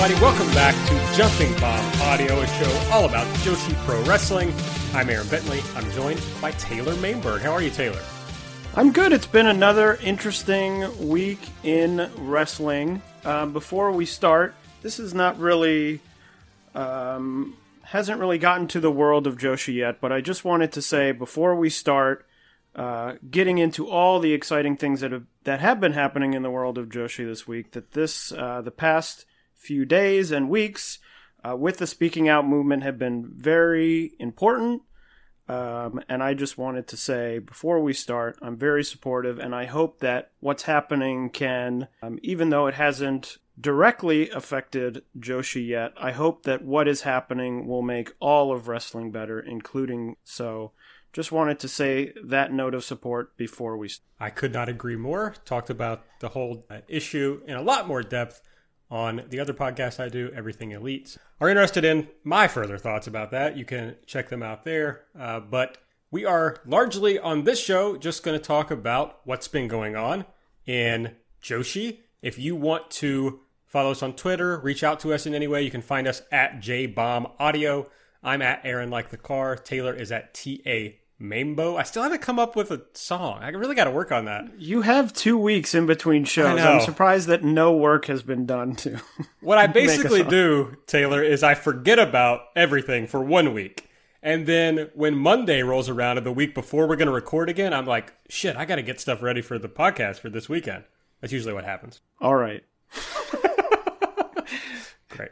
Everybody. Welcome back to Jumping Bomb Audio, a show all about Joshi Pro Wrestling. I'm Aaron Bentley. I'm joined by Taylor Mainberg. How are you, Taylor? I'm good. It's been another interesting week in wrestling. Um, before we start, this is not really, um, hasn't really gotten to the world of Joshi yet, but I just wanted to say before we start uh, getting into all the exciting things that have that have been happening in the world of Joshi this week, that this uh, the past few days and weeks uh, with the speaking out movement have been very important. Um, and I just wanted to say before we start, I'm very supportive, and I hope that what's happening can, um, even though it hasn't directly affected Joshi yet, I hope that what is happening will make all of wrestling better, including so. Just wanted to say that note of support before we. I could not agree more. Talked about the whole uh, issue in a lot more depth on the other podcast I do, Everything Elites. Are interested in my further thoughts about that? You can check them out there. Uh, but we are largely on this show just going to talk about what's been going on in Joshi. If you want to follow us on Twitter, reach out to us in any way, you can find us at JBombAudio. I'm at Aaron Like the Car. Taylor is at TA Mambo. I still haven't come up with a song. I really got to work on that. you have two weeks in between shows. I'm surprised that no work has been done to. What I basically do, Taylor, is I forget about everything for one week. And then when Monday rolls around and the week before we're going to record again, I'm like, shit, I got to get stuff ready for the podcast for this weekend. That's usually what happens. All right. Great.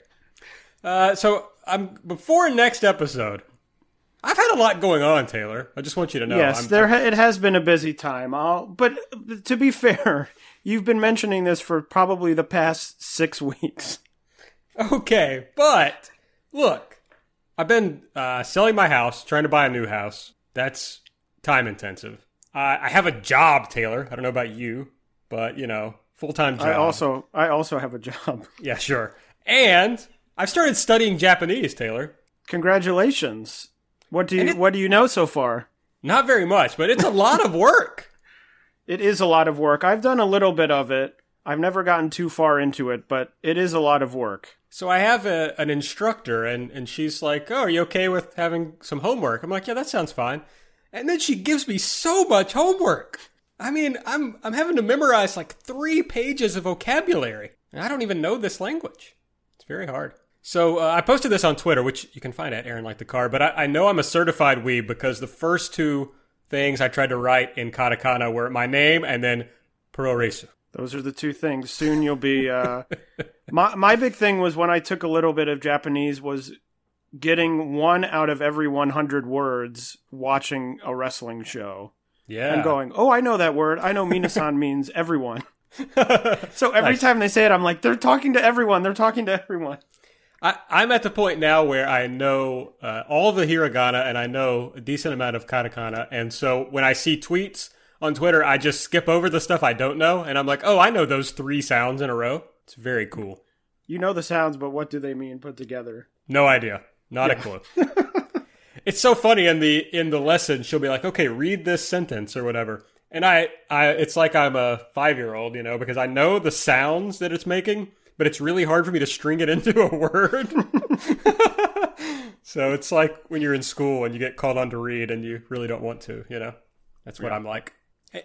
Uh, so I'm before next episode. I've had a lot going on, Taylor. I just want you to know. yes, I'm, there ha- it has been a busy time. I'll, but to be fair, you've been mentioning this for probably the past six weeks. Okay, but look, I've been uh, selling my house, trying to buy a new house. That's time intensive. Uh, I have a job, Taylor. I don't know about you, but you know, full time job. I also I also have a job. yeah, sure. And I've started studying Japanese, Taylor. Congratulations. What do you it- what do you know so far? Not very much, but it's a lot of work. It is a lot of work. I've done a little bit of it. I've never gotten too far into it, but it is a lot of work. So I have a, an instructor, and, and she's like, "Oh, are you okay with having some homework?" I'm like, "Yeah, that sounds fine." And then she gives me so much homework. I mean, I'm I'm having to memorize like three pages of vocabulary, and I don't even know this language. It's very hard. So uh, I posted this on Twitter, which you can find at Aaron Like the Car. But I, I know I'm a certified weeb because the first two things I tried to write in katakana were my name and then Puroresu. Those are the two things. Soon you'll be. Uh, my my big thing was when I took a little bit of Japanese was getting one out of every 100 words watching a wrestling show Yeah, and going, "Oh, I know that word. I know Minasan means everyone." So every Nice. time they say it, I'm like, "They're talking to everyone. They're talking to everyone." I, I'm at the point now where I know uh, all the hiragana and I know a decent amount of katakana. And so when I see tweets on Twitter, I just skip over the stuff I don't know. And I'm like, oh, I know those three sounds in a row. It's very cool. You know the sounds, but what do they mean put together? No idea. Not a clue. it's so funny in the in the lesson she'll be like, "Okay, read this sentence or whatever." And I I it's like I'm a 5-year-old, you know, because I know the sounds that it's making, but it's really hard for me to string it into a word. so it's like when you're in school and you get called on to read and you really don't want to, you know. That's what I'm like.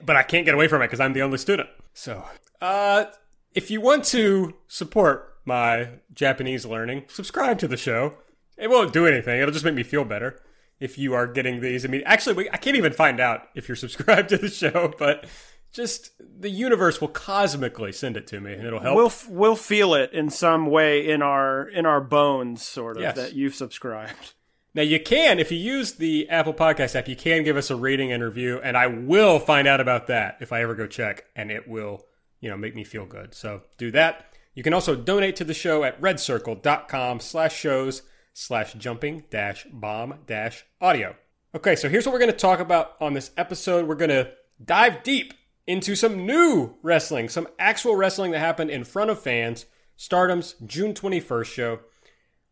But I can't get away from it because I'm the only student. So, uh, if you want to support my Japanese learning, subscribe to the show. It won't do anything. It'll just make me feel better. if you are getting these. I mean, actually, we, I can't even find out if you're subscribed to the show, but just the universe will cosmically send it to me, and it'll help. We'll f- we'll feel it in some way in our in our bones, sort of Yes. that you've subscribed. Now you can, if you use the Apple Podcast app, you can give us a rating and review, and I will find out about that if I ever go check, and it will, you know, make me feel good. So do that. You can also donate to the show at redcircle.com slash shows slash jumping dash bomb dash audio. Okay, so here's what we're going to talk about on this episode. We're going to dive deep into some new wrestling, some actual wrestling that happened in front of fans. Stardom's June 21st show.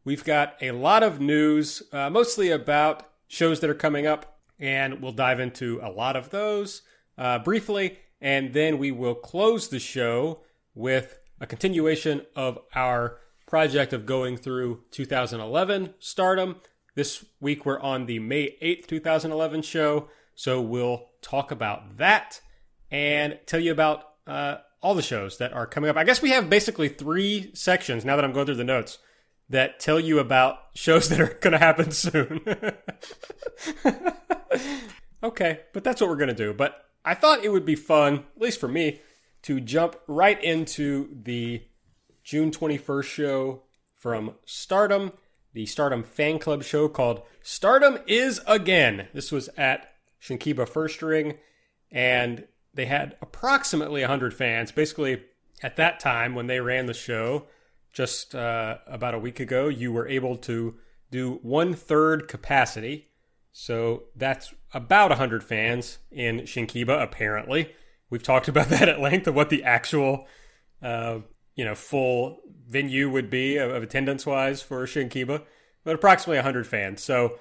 We've got a lot of news, uh, mostly about shows that are coming up, and we'll dive into a lot of those uh, briefly, and then we will close the show with a continuation of our project of going through 2011 stardom. This week we're on the May 8th, 2011 show, so we'll talk about that and tell you about uh, all the shows that are coming up. I guess we have basically three sections now that I'm going through the notes that tell you about shows that are going to happen soon. okay, but that's what we're going to do. But I thought it would be fun, at least for me, to jump right into the June 21st show from Stardom, the Stardom fan club show called Stardom is Again. This was at Shinkiba First Ring, and they had approximately 100 fans. Basically, at that time when they ran the show, just uh, about a week ago, you were able to do one third capacity. So that's about 100 fans in Shinkiba, apparently. We've talked about that at length of what the actual, uh, you know, full venue would be of, of attendance wise for Shinkiba, but approximately 100 fans. So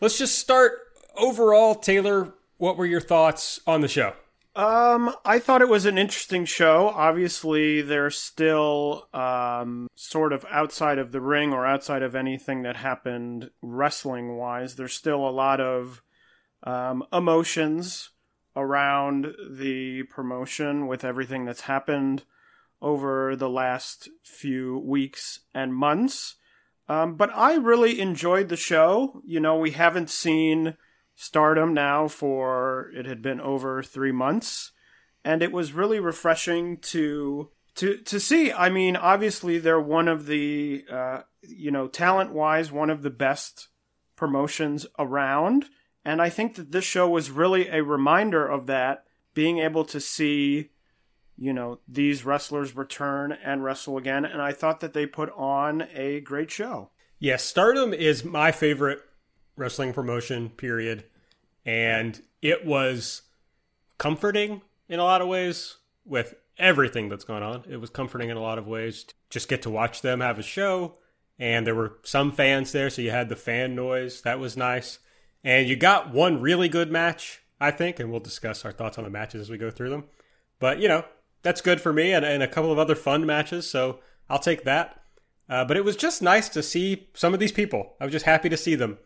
let's just start overall. Taylor, what were your thoughts on the show? Um, I thought it was an interesting show. Obviously, they're still um, sort of outside of the ring or outside of anything that happened wrestling wise. There's still a lot of um, emotions around the promotion with everything that's happened over the last few weeks and months. Um, but I really enjoyed the show. You know, we haven't seen stardom now for it had been over three months. And it was really refreshing to to to see. I mean obviously they're one of the uh, you know talent wise one of the best promotions around. And i think that this show was really a reminder of that being able to see you know these wrestlers return and wrestle again. And i thought that they put on a great show. Yes, Stardom is my favorite wrestling promotion, period. And it was comforting in a lot of ways with everything that's gone on. It was comforting in a lot of ways. to Just get to watch them have a show. And there were some fans there, so you had the fan noise. That was nice. And you got one really good match, I think, and we'll discuss our thoughts on the matches as we go through them. But, you know, that's good for me and, and a couple of other fun matches, so I'll take that. Uh, but it was just nice to see some of these people. I was just happy to see them.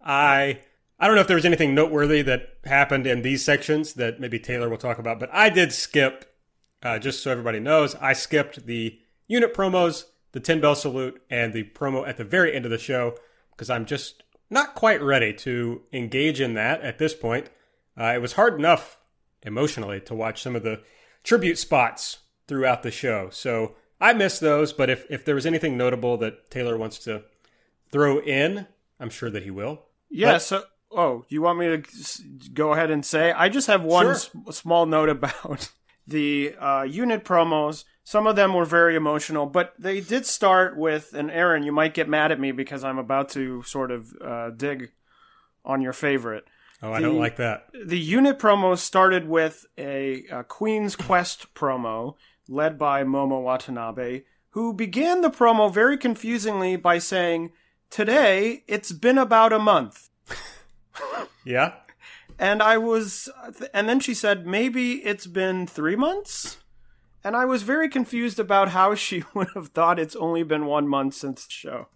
I I don't know if there was anything noteworthy that happened in these sections that maybe Taylor will talk about, but I did skip. Uh, just so everybody knows, I skipped the unit promos, the ten bell salute, and the promo at the very end of the show because I'm just not quite ready to engage in that at this point. Uh, it was hard enough emotionally to watch some of the tribute spots throughout the show, so I missed those. But if if there was anything notable that Taylor wants to throw in, I'm sure that he will. Yeah. But- so, oh, you want me to go ahead and say? I just have one Sure. s- small note about the uh, unit promos. Some of them were very emotional, but they did start with. And Aaron, you might get mad at me because I'm about to sort of uh, dig on your favorite. Oh, I don't like that. The unit promo started with a, a Queen's Quest promo led by Momo Watanabe, who began the promo very confusingly by saying, Today, it's been about a month. Yeah. And I was, and then she said, maybe it's been three months? And I was very confused about how she would have thought it's only been one month since the show.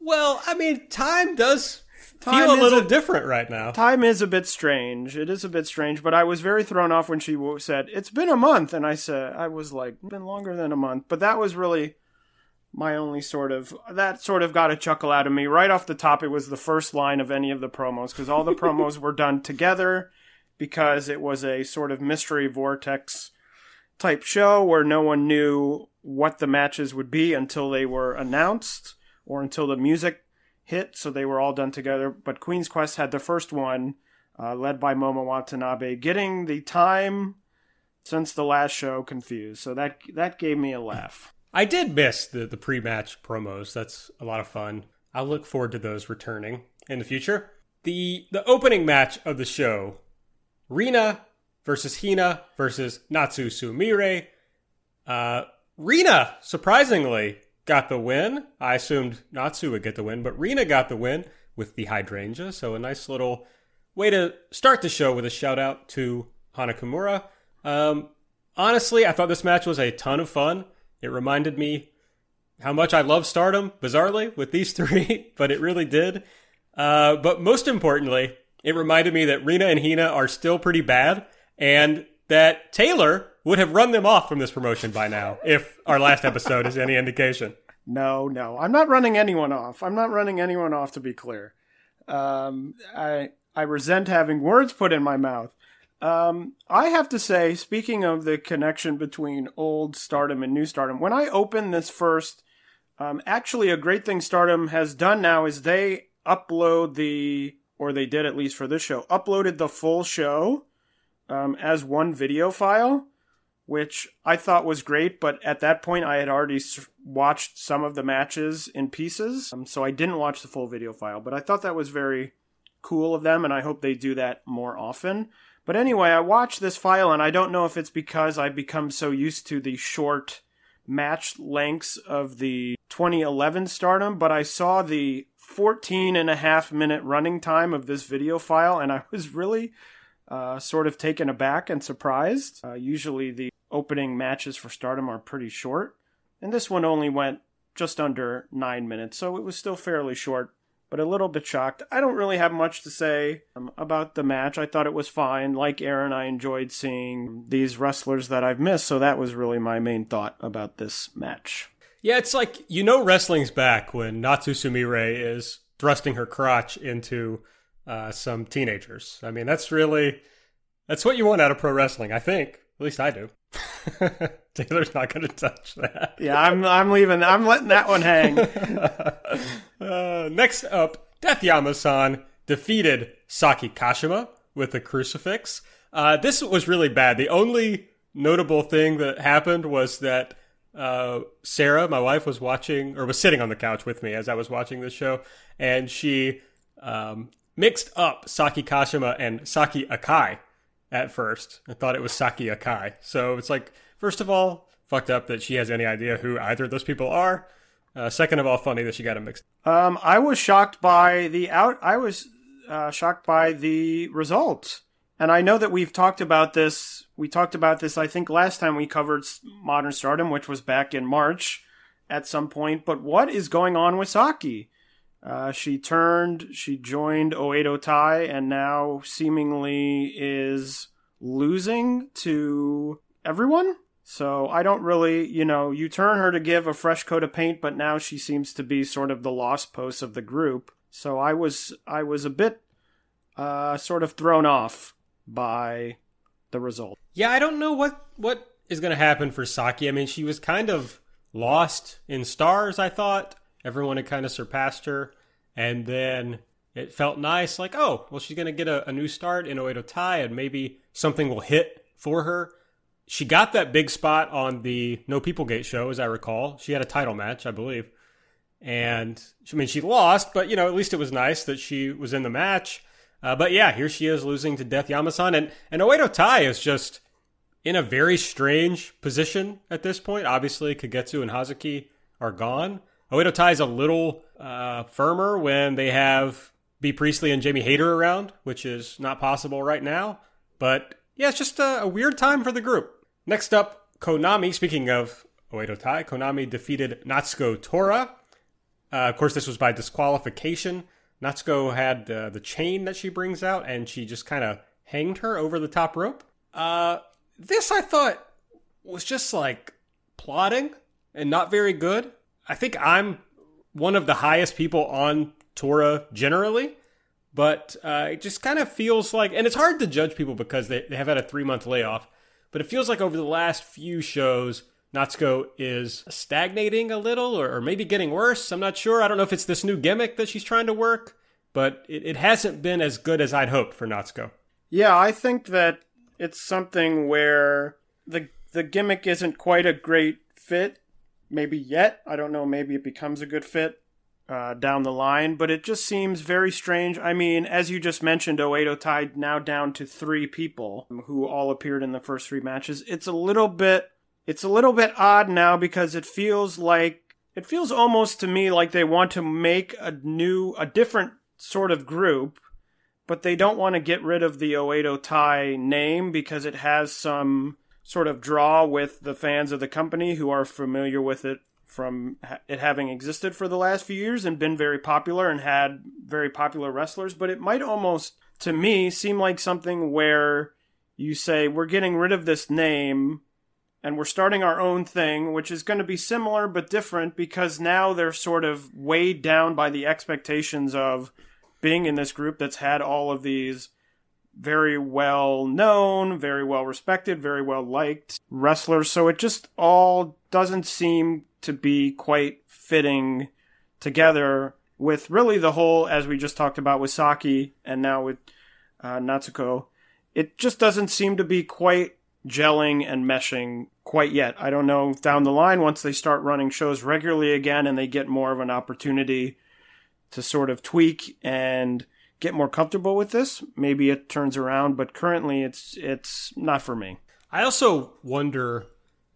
Well, I mean, time does Time feel a little a- different right now. Time is a bit strange. It is a bit strange, but I was very thrown off when she said, It's been a month. And I said, I was like, Been longer than a month. But that was really my only sort of that sort of got a chuckle out of me right off the top. It was the first line of any of the promos because all the promos were done together because it was a sort of mystery vortex type show where no one knew what the matches would be until they were announced or until the music hit. So they were all done together. But Queen's Quest had the first one, uh, led by Momo Watanabe, getting the time since the last show confused. So that that gave me a laugh. I did miss the, the pre match promos. That's a lot of fun. I look forward to those returning in the future. The the opening match of the show, Rina versus Hina versus Natsu Sumire. Uh, Rina, surprisingly, got the win. I assumed Natsu would get the win, but Rina got the win with the hydrangea. So a nice little way to start the show with a shout out to Hana Kimura. Um, honestly, I thought this match was a ton of fun. It reminded me how much I love Stardom, bizarrely, with these three, but it really did. Uh, but most importantly, it reminded me that Rina and Hina are still pretty bad, and that Taylor would have run them off from this promotion by now, if our last episode is any indication. No, no, I'm not running anyone off. I'm not running anyone off. To be clear, um, I I resent having words put in my mouth. Um, I have to say, speaking of the connection between old Stardom and new Stardom, when I opened this first, um, actually, a great thing Stardom has done now is they upload the, or they did at least for this show, uploaded the full show um, as one video file, which I thought was great. But at that point, I had already watched some of the matches in pieces, um, so I didn't watch the full video file. But I thought that was very cool of them, and I hope they do that more often. But anyway, I watched this file, and I don't know if it's because I've become so used to the short match lengths of the 2011 stardom, but I saw the 14 and a half minute running time of this video file, and I was really uh, sort of taken aback and surprised. Uh, usually, the opening matches for stardom are pretty short, and this one only went just under nine minutes, so it was still fairly short but a little bit shocked. I don't really have much to say um, about the match. I thought it was fine. Like Aaron, I enjoyed seeing these wrestlers that I've missed, so that was really my main thought about this match. Yeah, it's like you know wrestling's back when Natsu Sumire is thrusting her crotch into uh, some teenagers. I mean, that's really that's what you want out of pro wrestling. I think, at least I do. Taylor's not going to touch that. Yeah, I'm I'm leaving. I'm letting that one hang. uh, next up, Death Yama-san defeated Saki Kashima with a crucifix. Uh, this was really bad. The only notable thing that happened was that uh, Sarah, my wife, was watching or was sitting on the couch with me as I was watching this show, and she um, mixed up Saki Kashima and Saki Akai at first. I thought it was Saki Akai. So it's like, first of all, fucked up that she has any idea who either of those people are. Uh, second of all, funny that she got them mixed. Um, I was shocked by the out. I was uh, shocked by the result, and I know that we've talked about this. We talked about this, I think, last time we covered Modern Stardom, which was back in March at some point. But what is going on with Saki? Uh, she turned, she joined Oedo Tai, and now seemingly is losing to everyone. So I don't really, you know, you turn her to give a fresh coat of paint, but now she seems to be sort of the lost post of the group. So I was, I was a bit, uh, sort of thrown off by the result. Yeah, I don't know what what is going to happen for Saki. I mean, she was kind of lost in stars. I thought Everyone had kind of surpassed her. And then it felt nice, like, oh, well, she's going to get a, a, new start in Oedo Tai and maybe something will hit for her. She got that big spot on the No People Gate show, as I recall. She had a title match, I believe. And I mean, she lost, but, you know, at least it was nice that she was in the match. Uh, but yeah, here she is losing to Death Yama-san. And, and Oedo Tai is just in a very strange position at this point. Obviously, Kagetsu and Hazuki are gone. Oedo Tai is a little uh, firmer when they have Bea Priestley and Jamie Hayter around, which is not possible right now. But yeah, it's just a, a weird time for the group. Next up, Konami. Speaking of Oedo Tai, Konami defeated Natsuko Tora. Uh, of course, this was by disqualification. Natsuko had uh, the chain that she brings out, and she just kind of hanged her over the top rope. Uh, this I thought was just like plotting and not very good. I think I'm one of the highest people on Tora generally, but uh, it just kind of feels like, and it's hard to judge people because they, they have had a three month layoff, but it feels like over the last few shows, Natsuko is stagnating a little or, or maybe getting worse. I'm not sure. I don't know if it's this new gimmick that she's trying to work, but it, it hasn't been as good as I'd hoped for Natsuko. Yeah, I think that it's something where the the gimmick isn't quite a great fit, maybe yet. I don't know. Maybe it becomes a good fit uh, down the line, but it just seems very strange. I mean, as you just mentioned, Oedo tied now down to three people who all appeared in the first three matches. It's a little bit, it's a little bit odd now because it feels like it feels almost to me like they want to make a new, a different sort of group, but they don't want to get rid of the Oedo Tai name because it has some sort of draw with the fans of the company who are familiar with it from it having existed for the last few years and been very popular and had very popular wrestlers. But it might almost, to me, seem like something where you say, we're getting rid of this name and we're starting our own thing, which is going to be similar but different because now they're sort of weighed down by the expectations of being in this group that's had all of these very well known, very well respected, very well liked wrestlers. So it just all doesn't seem to be quite fitting together with really the whole, as we just talked about with Saki and now with uh, Natsuko. It just doesn't seem to be quite gelling and meshing quite yet. I don't know down the line once they start running shows regularly again and they get more of an opportunity to sort of tweak and get more comfortable with this, maybe it turns around, but currently it's it's not for me. I also wonder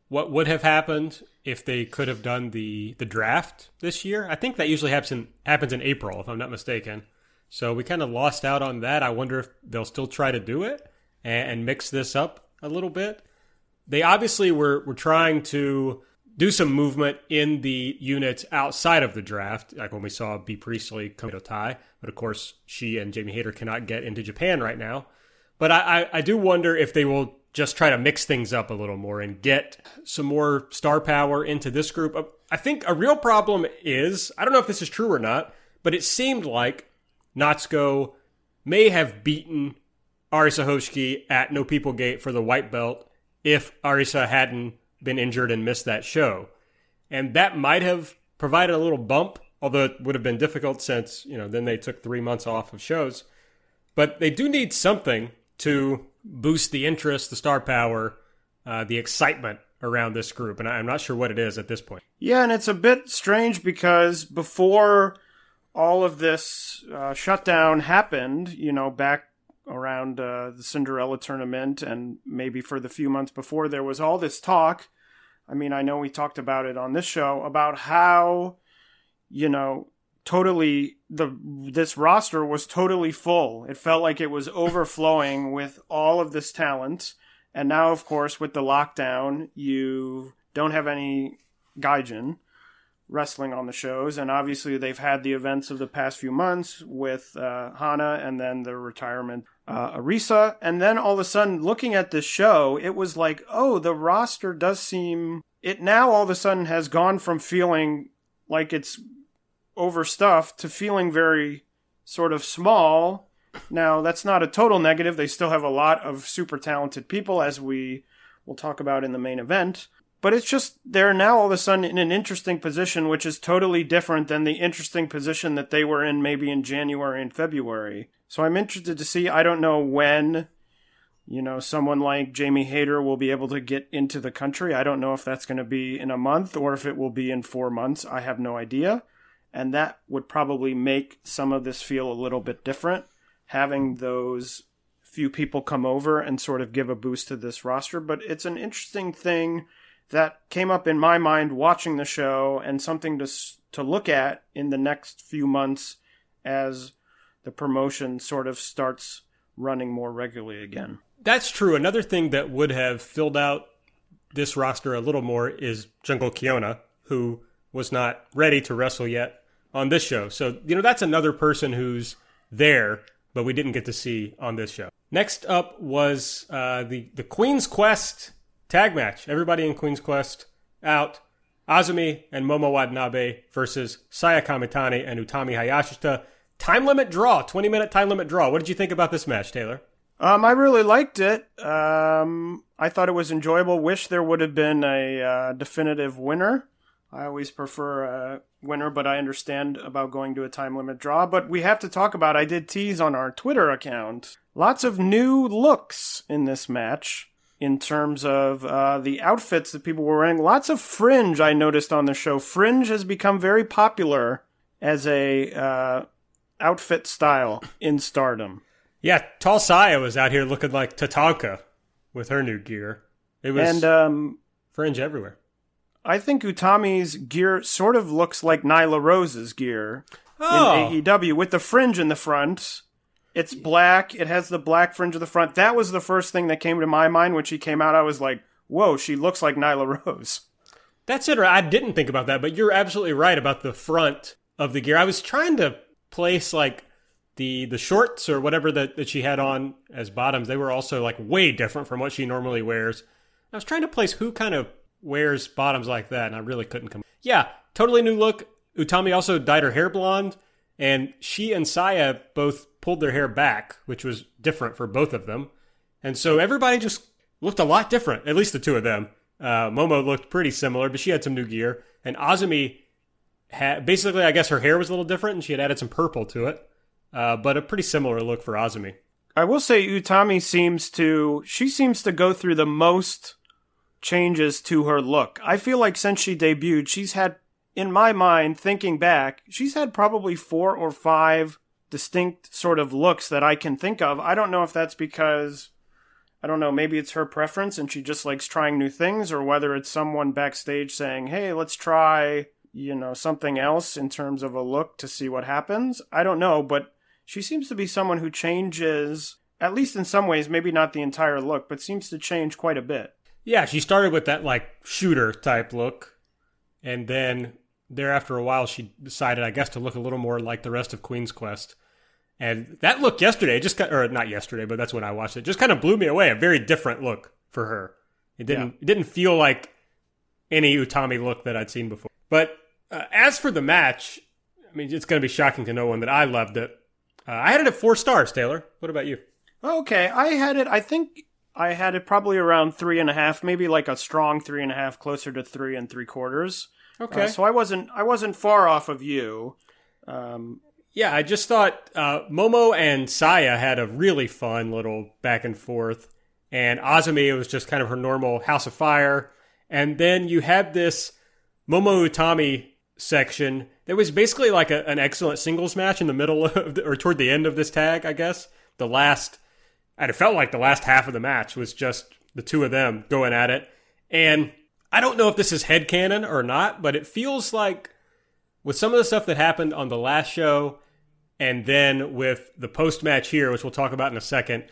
what would have happened if they could have done the the draft this year. I think that usually happens in, happens in April, if I'm not mistaken. So we kind of lost out on that. I wonder if they'll still try to do it and, and mix this up a little bit. They obviously were were trying to do some movement in the units outside of the draft, like when we saw Bea Priestley come to Tai. But of course, she and Jamie Hayter cannot get into Japan right now. But I, I, I do wonder if they will just try to mix things up a little more and get some more star power into this group. Uh, I think a real problem is I don't know if this is true or not, but it seemed like Natsuko may have beaten Arisa Hoshiki at No People Gate for the white belt if Arisa hadn't been injured and missed that show. And that might have provided a little bump, although it would have been difficult since, you know, then they took three months off of shows. But they do need something to boost the interest, the star power, uh, the excitement around this group. And I'm not sure what it is at this point. Yeah, and it's a bit strange because before all of this uh, shutdown happened, you know, back around uh, the Cinderella tournament and maybe for the few months before, there was all this talk. I mean, I know we talked about it on this show about how, you know, totally the this roster was totally full. It felt like it was overflowing with all of this talent. And now, of course, with the lockdown, you don't have any Gaijin wrestling on the shows, and obviously they've had the events of the past few months with uh, Hana and then the retirement uh, Arisa, and then all of a sudden looking at this show, it was like, oh, the roster does seem it now all of a sudden has gone from feeling like it's overstuffed to feeling very sort of small. Now that's not a total negative; they still have a lot of super talented people, as we will talk about in the main event but it's just they're now all of a sudden in an interesting position, which is totally different than the interesting position that they were in maybe in January and February. So I'm interested to see. I don't know when, you know, someone like Jamie Hayter will be able to get into the country. I don't know if that's going to be in a month or if it will be in four months. I have no idea. And that would probably make some of this feel a little bit different. Having those few people come over and sort of give a boost to this roster. But it's an interesting thing that came up in my mind watching the show and something to to look at in the next few months as the promotion sort of starts running more regularly again. That's true. Another thing that would have filled out this roster a little more is Jungle Kyona, who was not ready to wrestle yet on this show. So, you know, that's another person who's there, but we didn't get to see on this show. Next up was uh, the, the Queen's Quest tag match. Everybody in Queen's Quest out. Azumi and Momo Watanabe versus Saya Kamitani and Utami Hayashishita. Time limit draw, 20 minute time limit draw. What did you think about this match, Taylor? Um, I really liked it. Um, I thought it was enjoyable. Wish there would have been a uh, definitive winner. I always prefer a winner, but I understand about going to a time limit draw. But we have to talk about, I did tease on our Twitter account, lots of new looks in this match in terms of uh, the outfits that people were wearing. Lots of fringe I noticed on the show. Fringe has become very popular as a uh, outfit style in stardom. Yeah, Tall Saya was out here looking like Tatanka with her new gear. It was And um, fringe everywhere. I think Utami's gear sort of looks like Nyla Rose's gear Oh, in AEW with the fringe in the front. It's black. It has the black fringe at the front. That was the first thing that came to my mind when she came out. I was like, "Whoa, she looks like Nyla Rose." That's it. I didn't think about that, but you're absolutely right about the front of the gear. I was trying to place like the the shorts or whatever that, that she had on as bottoms. They were also like way different from what she normally wears. I was trying to place who kind of wears bottoms like that, and I really couldn't come. Yeah, totally new look. Utami also dyed her hair blonde, and she and Saya both pulled their hair back, which was different for both of them. And so everybody just looked a lot different, at least the two of them. Uh, Momo looked pretty similar, but she had some new gear. And Azumi had basically, I guess her hair was a little different, and she had added some purple to it. Uh, but a pretty similar look for Azumi. I will say Utami seems to she seems to go through the most changes to her look. I feel like since she debuted, she's had in my mind thinking back, she's had probably 4 or 5 distinct sort of looks that I can think of. I don't know if that's because I don't know, maybe it's her preference and she just likes trying new things or whether it's someone backstage saying, "Hey, let's try, you know, something else in terms of a look to see what happens." I don't know, but she seems to be someone who changes at least in some ways, maybe not the entire look, but seems to change quite a bit. Yeah, she started with that like shooter type look, and then there after a while she decided, I guess, to look a little more like the rest of Queen's Quest. And that look yesterday, just got, or not yesterday, but that's when I watched it, just kind of blew me away. A very different look for her. It didn't it didn't feel like any Utami look that I'd seen before. But uh, as for the match, I mean, it's going to be shocking to no one that I loved it. Uh, I had it at four stars. Taylor, what about you? Okay, I had it. I think I had it probably around three and a half, maybe like a strong three and a half, closer to three and three quarters. Okay. Uh, so I wasn't I wasn't far off of you. Um, Yeah, I just thought uh, Momo and Saya had a really fun little back and forth, and Azumi was just kind of her normal House of Fire, and then you had this Momo Utami section that was basically like a, an excellent singles match in the middle of the, or toward the end of this tag, I guess. The last, and it felt like the last half of the match was just the two of them going at it, and I don't know if this is headcanon or not, but it feels like with some of the stuff that happened on the last show and then with the post match here, which we'll talk about in a second,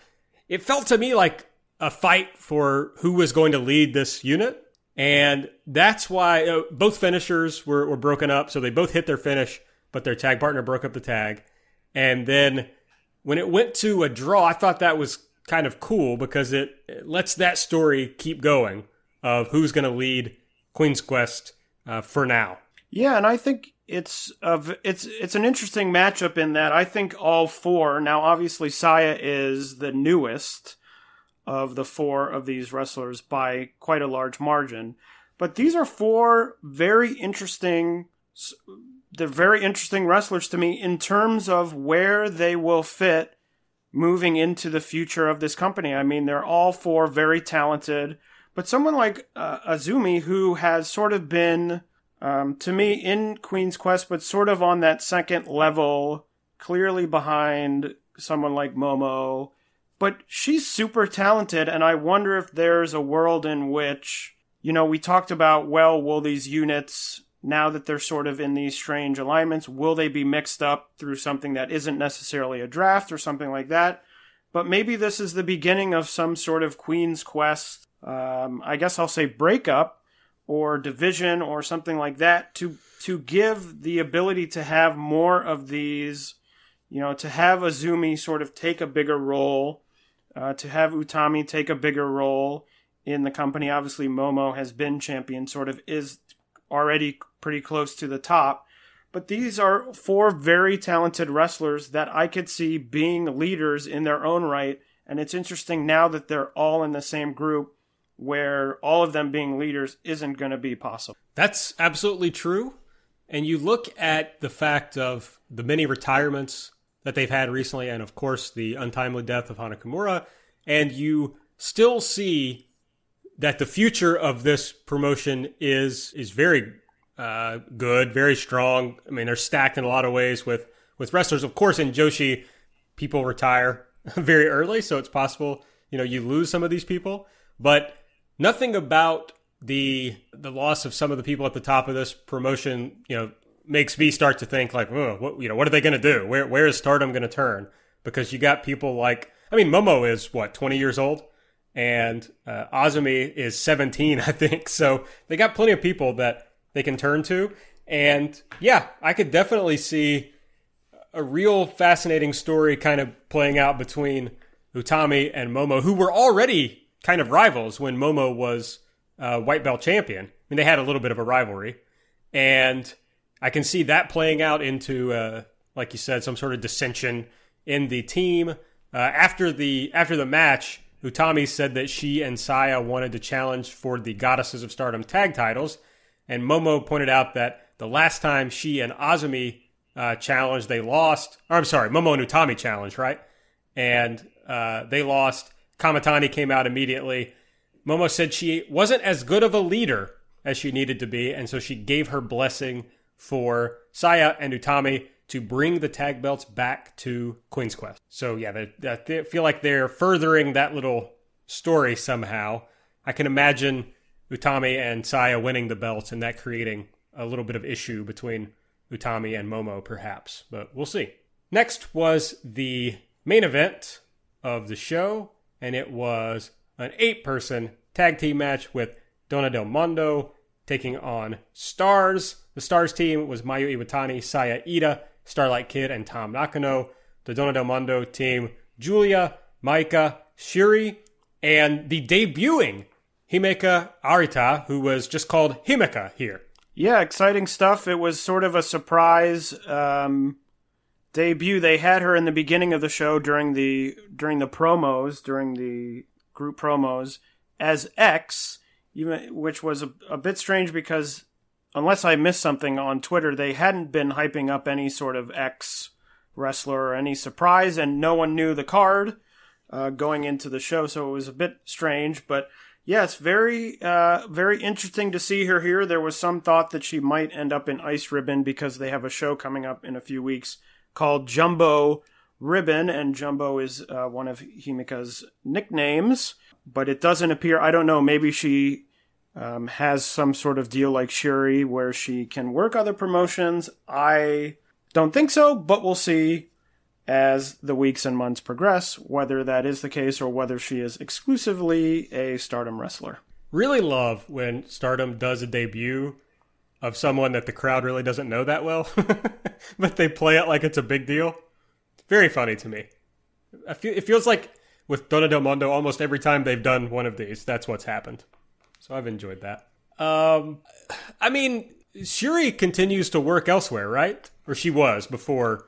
it felt to me like a fight for who was going to lead this unit. And that's why uh, both finishers were, were broken up. So they both hit their finish, but their tag partner broke up the tag. And then when it went to a draw, I thought that was kind of cool because it, it lets that story keep going of who's going to lead Queen's Quest uh, for now. yeah, and I think it's of it's it's an interesting matchup in that I think all four. Now, obviously, Saya is the newest of the four of these wrestlers by quite a large margin, but these are four very interesting. They're very interesting wrestlers to me in terms of where they will fit moving into the future of this company. I mean, they're all four very talented, but someone like uh, Azumi, who has sort of been, um, to me, in Queen's Quest, but sort of on that second level, clearly behind someone like Momo. But she's super talented, and I wonder if there's a world in which, you know, we talked about, well, will these units now that they're sort of in these strange alignments, will they be mixed up through something that isn't necessarily a draft or something like that? But maybe this is the beginning of some sort of Queen's Quest, um, I guess I'll say breakup or division or something like that to to give the ability to have more of these, you know, to have Azumi sort of take a bigger role, uh, to have Utami take a bigger role in the company. Obviously, Momo has been champion, sort of is already pretty close to the top. But these are four very talented wrestlers that I could see being leaders in their own right. And it's interesting now that they're all in the same group where all of them being leaders isn't going to be possible. That's absolutely true. And you look at the fact of the many retirements that they've had recently, and of course the untimely death of Hana Kimura, and you still see that the future of this promotion is is very uh, good, very strong. I mean, they're stacked in a lot of ways with with wrestlers. Of course, in Joshi, people retire very early, so it's possible you know you lose some of these people, but nothing about the the loss of some of the people at the top of this promotion, you know, makes me start to think like, oh, what you know, what are they going to do? Where where is Stardom going to turn? Because you got people like, I mean, Momo is what twenty years old, and uh, Azumi is seventeen, I think. So they got plenty of people that they can turn to, and yeah, I could definitely see a real fascinating story kind of playing out between Utami and Momo, who were already kind of rivals when Momo was uh, white belt champion. I mean, they had a little bit of a rivalry, and I can see that playing out into, uh, like you said, some sort of dissension in the team. Uh, after the after the match, Utami said that she and Saya wanted to challenge for the Goddesses of Stardom tag titles, and Momo pointed out that the last time she and Azumi uh, challenged, they lost. Or, I'm sorry, Momo and Utami challenged, right? And uh, they lost. Kamitani came out immediately. Momo said she wasn't as good of a leader as she needed to be, and so she gave her blessing for Saya and Utami to bring the tag belts back to Queen's Quest. So yeah, they, they feel like they're furthering that little story somehow. I can imagine Utami and Saya winning the belts and that creating a little bit of issue between Utami and Momo, perhaps, but we'll see. Next was the main event of the show, and it was an eight person tag team match with Donna Del Mondo taking on Stars. The Stars team was Mayu Iwatani, Saya Iida, Starlight Kid, and Tam Nakano. The Donna Del Mondo team, Julia, Maika, Syuri, and the debuting Himeka Arita, who was just called Himeka here. Yeah, exciting stuff. It was sort of a surprise um, debut. They had her in the beginning of the show during the during the promos, during the group promos as X, even which was a, a bit strange because unless I missed something on Twitter, they hadn't been hyping up any sort of ex wrestler or any surprise, and no one knew the card uh, going into the show, so it was a bit strange. But yes, very, uh, very interesting to see her here. There was some thought that she might end up in Ice Ribbon because they have a show coming up in a few weeks called Jumbo Ribbon, and Jumbo is uh, one of Himeka's nicknames. But it doesn't appear. I don't know. Maybe she um, has some sort of deal like Syuri where she can work other promotions. I don't think so, but we'll see as the weeks and months progress whether that is the case or whether she is exclusively a stardom wrestler. Really love when stardom does a debut of someone that the crowd really doesn't know that well, but they play it like it's a big deal. very funny to me. Feel, it feels like with Donna Del Mondo, almost every time they've done one of these, that's what's happened. So I've enjoyed that. Um, I mean, Syuri continues to work elsewhere, right? Or she was before.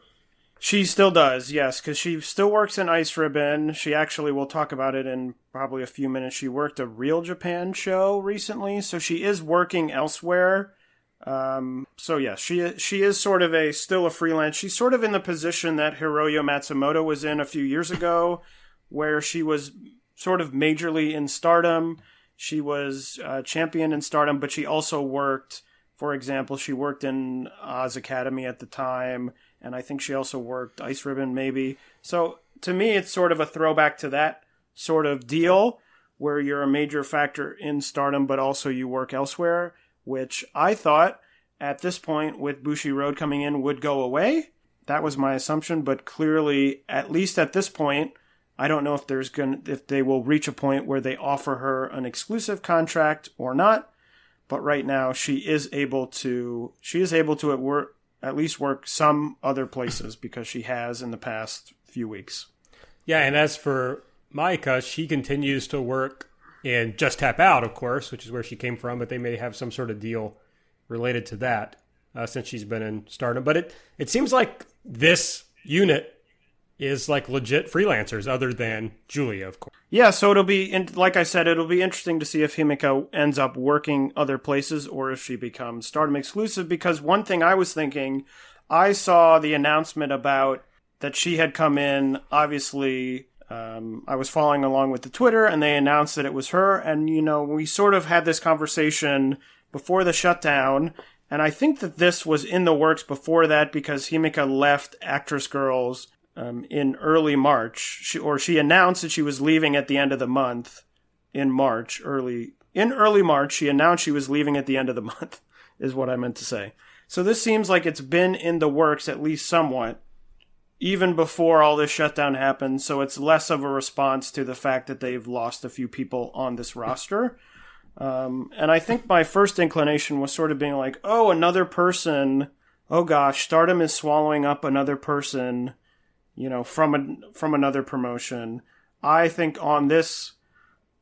She still does, yes, because she still works in Ice Ribbon. She actually, we'll talk about it in probably a few minutes. She worked a Real Japan show recently, so she is working elsewhere. Um, so yes, she she is sort of a still a freelance. She's sort of in the position that Hiroyo Matsumoto was in a few years ago, where she was sort of majorly in Stardom she was a champion in Stardom, but she also worked, for example, she worked in Oz Academy at the time, and I think she also worked Ice Ribbon maybe. So to me, it's sort of a throwback to that sort of deal where you're a major factor in Stardom, but also you work elsewhere, which I thought at this point with Bushiroad coming in would go away. That was my assumption, but clearly, at least at this point, I don't know if there's going if they will reach a point where they offer her an exclusive contract or not. But right now, she is able to she is able to at work at least work some other places because she has in the past few weeks. Yeah, and as for Maika, she continues to work in Just Tap Out, of course, which is where she came from, but they may have some sort of deal related to that uh, since she's been in Stardom. But it it seems like this unit is like legit freelancers, other than Julia, of course. Yeah, so it'll be in, like I said, it'll be interesting to see if Himeka ends up working other places or if she becomes Stardom exclusive. Because one thing I was thinking, I saw the announcement about that she had come in. Obviously, um, I was following along with the Twitter, and they announced that it was her. And you know, we sort of had this conversation before the shutdown. And I think that this was in the works before that because Himeka left Actress Girls um, in early March, she, or she announced that she was leaving at the end of the month in March, early in early March. She announced she was leaving at the end of the month, is what I meant to say. So this seems like it's been in the works at least somewhat, even before all this shutdown happened. So it's less of a response to the fact that they've lost a few people on this roster. Um, and I think my first inclination was sort of being like, oh, another person. Oh gosh, Stardom is swallowing up another person, you know, from a, from another promotion. I think on this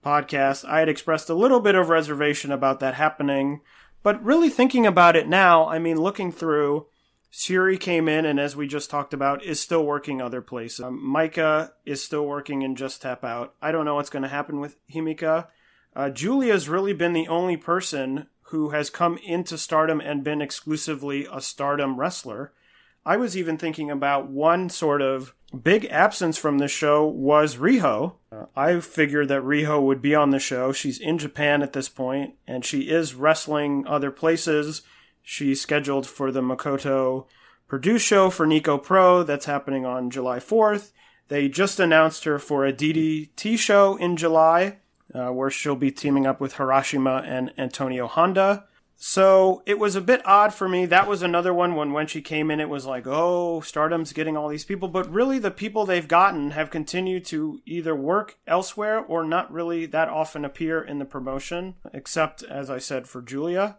podcast, I had expressed a little bit of reservation about that happening, but really thinking about it now, I mean, looking through, Syuri came in and, as we just talked about, is still working other places. Um, Maika is still working in Just Tap Out. I don't know what's going to happen with Himeka. Uh, Giulia's really been the only person who has come into stardom and been exclusively a stardom wrestler. I was even thinking about one sort of big absence from the show was Riho. Uh, I figured that Riho would be on the show. She's in Japan at this point, and she is wrestling other places. She's scheduled for the Makoto Purdue show for Nico Pro that's happening on July 4th. They just announced her for a DDT show in July uh, where she'll be teaming up with Harashima and Antonio Honda. So it was a bit odd for me. That was another one when when she came in, it was like, oh, Stardom's getting all these people, but really the people they've gotten have continued to either work elsewhere or not really that often appear in the promotion, except as I said for Giulia.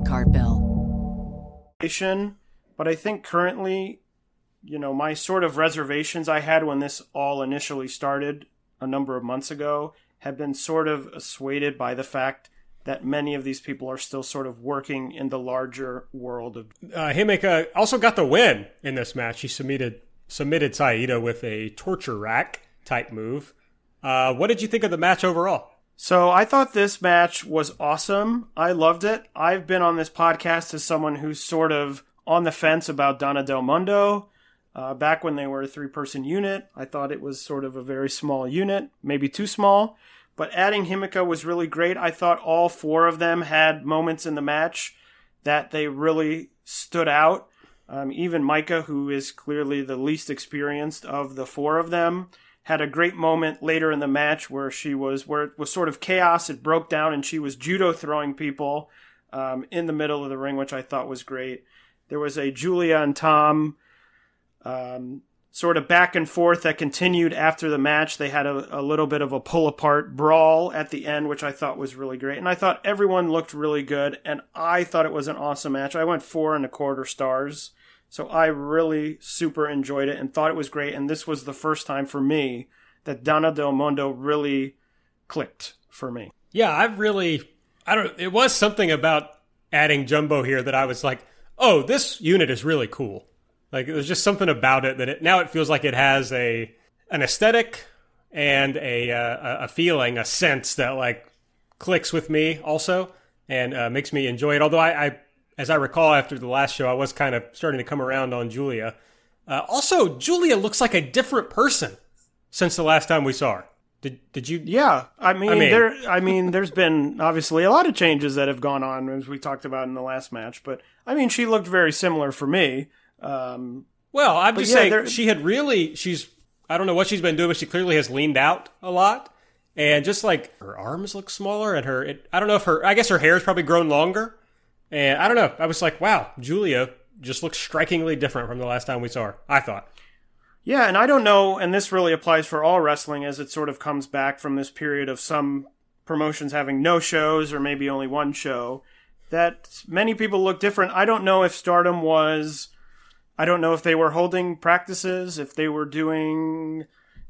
card bill. But I think currently, you know, my sort of reservations I had when this all initially started a number of months ago have been sort of assuaded by the fact that many of these people are still sort of working in the larger world of. Uh, Himeka also got the win in this match. He submitted submitted Saito with a torture rack type move. Uh, what did you think of the match overall? So I thought this match was awesome. I loved it. I've been on this podcast as someone who's sort of on the fence about Donna Del Mondo. Uh, back when they were a three person unit, I thought it was sort of a very small unit, maybe too small. But adding Himeka was really great. I thought all four of them had moments in the match that they really stood out. Um, even Maika, who is clearly the least experienced of the four of them, had a great moment later in the match where she was where it was sort of chaos. It broke down and she was judo throwing people um, in the middle of the ring, which I thought was great. There was a Giulia and Tam um, sort of back and forth that continued after the match. They had a, a little bit of a pull apart brawl at the end, which I thought was really great. And I thought everyone looked really good, and I thought it was an awesome match. I went four and a quarter stars. So I really super enjoyed it and thought it was great. And this was the first time for me that Donna Del Mondo really clicked for me. Yeah, I've really, I don't, it was something about adding Jumbo here that I was like, oh, this unit is really cool. Like there's just something about it that it, now it feels like it has a, an aesthetic and a, uh, a feeling, a sense that like clicks with me also and uh, makes me enjoy it. Although I, I as I recall after the last show, I was kind of starting to come around on Giulia. Uh, also, Giulia looks like a different person since the last time we saw her. Did did you? Yeah, I mean, I mean, there. I mean, there's been obviously a lot of changes that have gone on as we talked about in the last match. But I mean, she looked very similar for me. Um, well, I'm just yeah, saying there, she had really. She's. I don't know what she's been doing, but she clearly has leaned out a lot, and just like her arms look smaller, and her. It, I don't know if her. I guess her hair has probably grown longer And I don't know. I was like, wow, Giulia just looks strikingly different from the last time we saw her. I thought. Yeah, and I don't know, and this really applies for all wrestling as it sort of comes back from this period of some promotions having no shows or maybe only one show, that many people look different. I don't know if Stardom was, I don't know if they were holding practices, if they were doing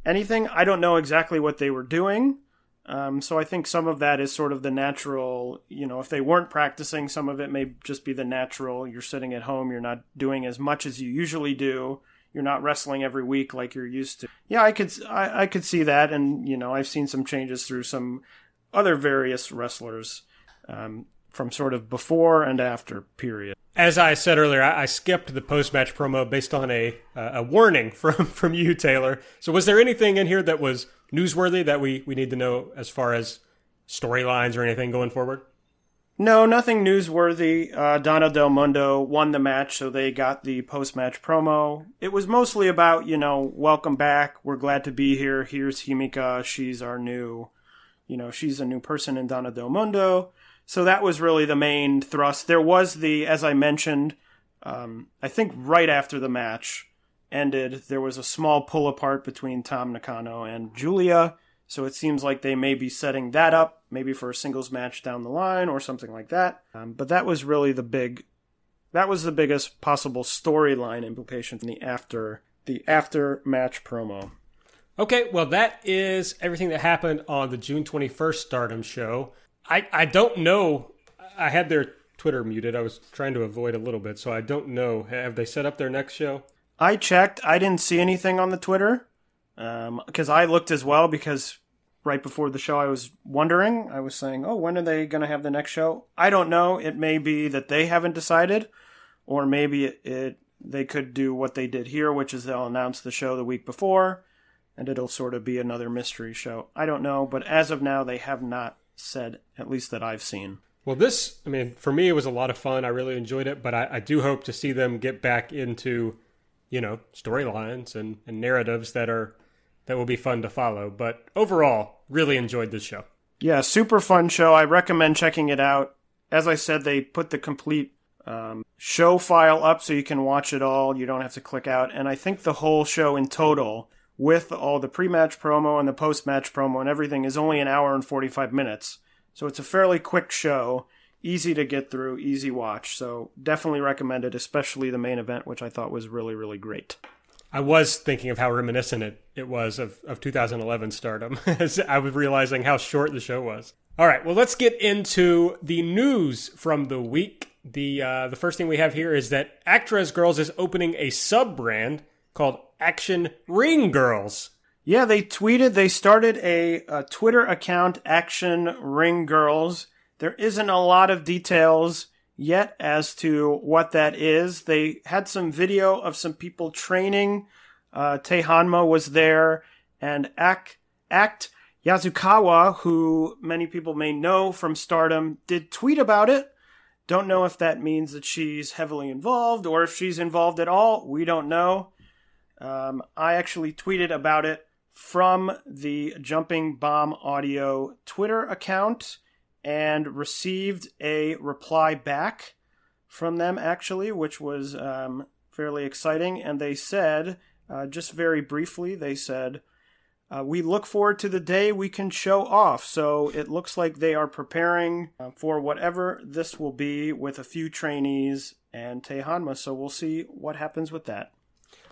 anything. I don't know exactly what they were doing. Um, so I think some of that is sort of the natural, you know, if they weren't practicing, some of it may just be the natural. You're sitting at home, you're not doing as much as you usually do. You're not wrestling every week like you're used to. Yeah, I could, I, I could see that, and you know, I've seen some changes through some other various wrestlers um, from sort of before and after period. As I said earlier, I, I skipped the post match promo based on a uh, a warning from from you, Taylor. So, was there anything in here that was newsworthy that we we need to know as far as storylines or anything going forward? No, nothing newsworthy. Uh, Donna Del Mondo won the match, so they got the post match promo. It was mostly about, you know, welcome back. We're glad to be here. Here's Himeka. She's our new, you know, she's a new person in Donna Del Mondo. So that was really the main thrust. There was the, as I mentioned, um, I think right after the match ended, there was a small pull apart between Tam Nakano and Giulia. So it seems like they may be setting that up, maybe for a singles match down the line or something like that. Um, but that was really the big, that was the biggest possible storyline implication from the after the after match promo. Okay, well that is everything that happened on the June twenty first Stardom show. I I don't know. I had their Twitter muted. I was trying to avoid a little bit, so I don't know. Have they set up their next show? I checked. I didn't see anything on the Twitter because um, I looked as well because right before the show I was wondering. I was saying, "Oh, when are they going to have the next show?" I don't know. It may be that they haven't decided, or maybe it, it they could do what they did here, which is they'll announce the show the week before, and it'll sort of be another mystery show. I don't know, but as of now, they have not said, at least that I've seen. Well, this, I mean, for me, it was a lot of fun. I really enjoyed it, but I, I do hope to see them get back into, you know, storylines and, and narratives that are that will be fun to follow. But overall, really enjoyed this show. Yeah, super fun show. I recommend checking it out. As I said, they put the complete um, show file up so you can watch it all. You don't have to click out. And I think the whole show in total, with all the pre match promo and the post match promo and everything, is only an hour and 45 minutes. So it's a fairly quick show, easy to get through, easy watch. So definitely recommend it, especially the main event, which I thought was really, really great. I was thinking of how reminiscent it, it was of, of 2011 stardom as I was realizing how short the show was. All right, well, let's get into the news from the week. The, uh, the first thing we have here is that Actwres girl'Z is opening a sub brand called Action Ring Girls. Yeah, they tweeted, they started a, a Twitter account, Action Ring Girls. There isn't a lot of details yet as to what that is. They had some video of some people training. Uh, Honma was there, and Act, Act Yasukawa, who many people may know from Stardom, did tweet about it. Don't know if that means that she's heavily involved or if she's involved at all. We don't know. Um, I actually tweeted about it from the Jumping Bomb Audio Twitter account and received a reply back from them, actually, which was um, fairly exciting. And they said, uh, just very briefly, they said, uh, we look forward to the day we can show off. So it looks like they are preparing uh, for whatever this will be with a few trainees and Tae Honma. So we'll see what happens with that.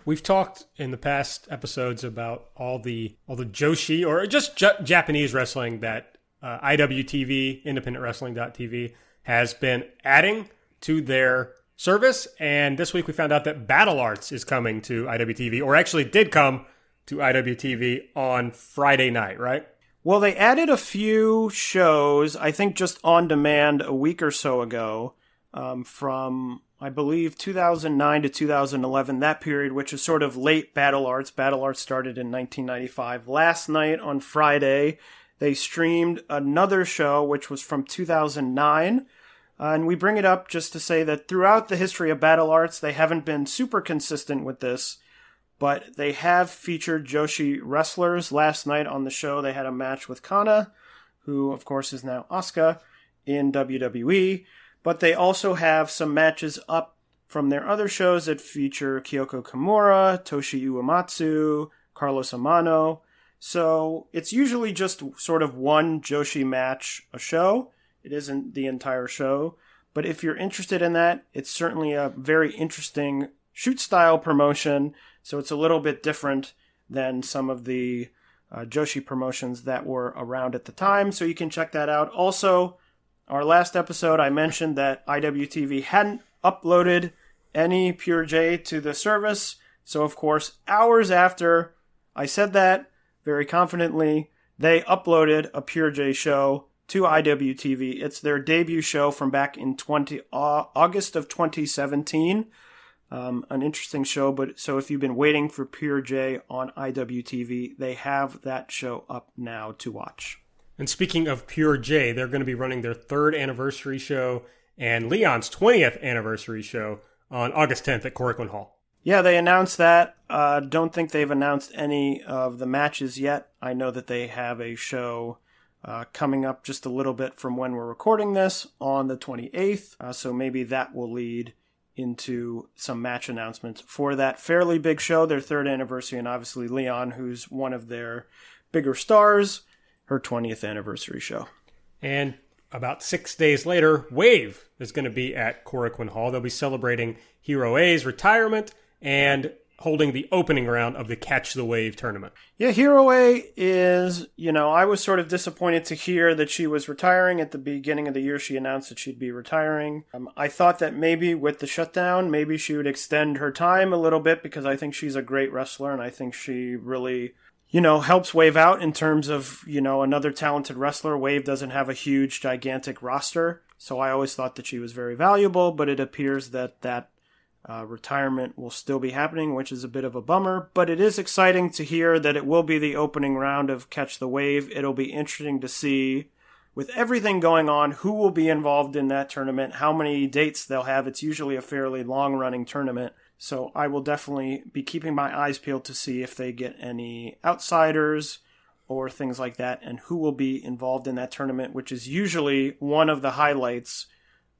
We've talked in the past episodes about all the all the Joshi or just J- Japanese wrestling that uh, IWTV, independentwrestling.tv, has been adding to their service. And this week we found out that Battle Arts is coming to IWTV, or actually did come to IWTV on Friday night, right? Well, they added a few shows, I think just on demand a week or so ago, um, from I believe 2009 to 2011, that period, which is sort of late Battle Arts. Battle Arts started in 1995. Last night on Friday, they streamed another show, which was from 2009. Uh, and we bring it up just to say that throughout the history of Battle Arts, they haven't been super consistent with this, but they have featured Joshi wrestlers. Last night on the show, they had a match with Kana, who, of course, is now Asuka in WWE. but they also have some matches up from their other shows that feature Kyoko Kimura, Toshie Uematsu, Carlos Amano. So it's usually just sort of one Joshi match a show. It isn't the entire show. But if you're interested in that, it's certainly a very interesting shoot style promotion. So it's a little bit different than some of the uh, Joshi promotions that were around at the time. So you can check that out. Also, our last episode, I mentioned that IWTV hadn't uploaded any Pure J to the service. So, of course, hours after I said that, very confidently, they uploaded a Pure J show to IWTV. It's their debut show from back in 20 uh, August of 2017. Um, an interesting show, but so if you've been waiting for Pure J on IWTV, they have that show up now to watch. And speaking of Pure J, they're going to be running their third anniversary show and Leon's 20th anniversary show on August 10th at Korakuen Hall. Yeah, they announced that. Uh, don't think they've announced any of the matches yet. I know that they have a show uh, coming up just a little bit from when we're recording this on the 28th. Uh, so maybe that will lead into some match announcements for that fairly big show, their third anniversary, and obviously Leon, who's one of their bigger stars, her 20th anniversary show. And about six days later, Wave is going to be at Korakuen Hall. They'll be celebrating Hiroe's retirement and holding the opening round of the Catch the Wave tournament. Yeah, Hiroe is, you know, I was sort of disappointed to hear that she was retiring at the beginning of the year. She announced that she'd be retiring. Um, I thought that maybe with the shutdown, maybe she would extend her time a little bit because I think she's a great wrestler and I think she really you know, helps Wave out in terms of, you know, another talented wrestler. Wave doesn't have a huge, gigantic roster. So I always thought that she was very valuable, but it appears that that uh, retirement will still be happening, which is a bit of a bummer, but it is exciting to hear that it will be the opening round of Catch the Wave. It'll be interesting to see, with everything going on, who will be involved in that tournament, how many dates they'll have. It's usually a fairly long running tournament. So I will definitely be keeping my eyes peeled to see if they get any outsiders or things like that and who will be involved in that tournament, which is usually one of the highlights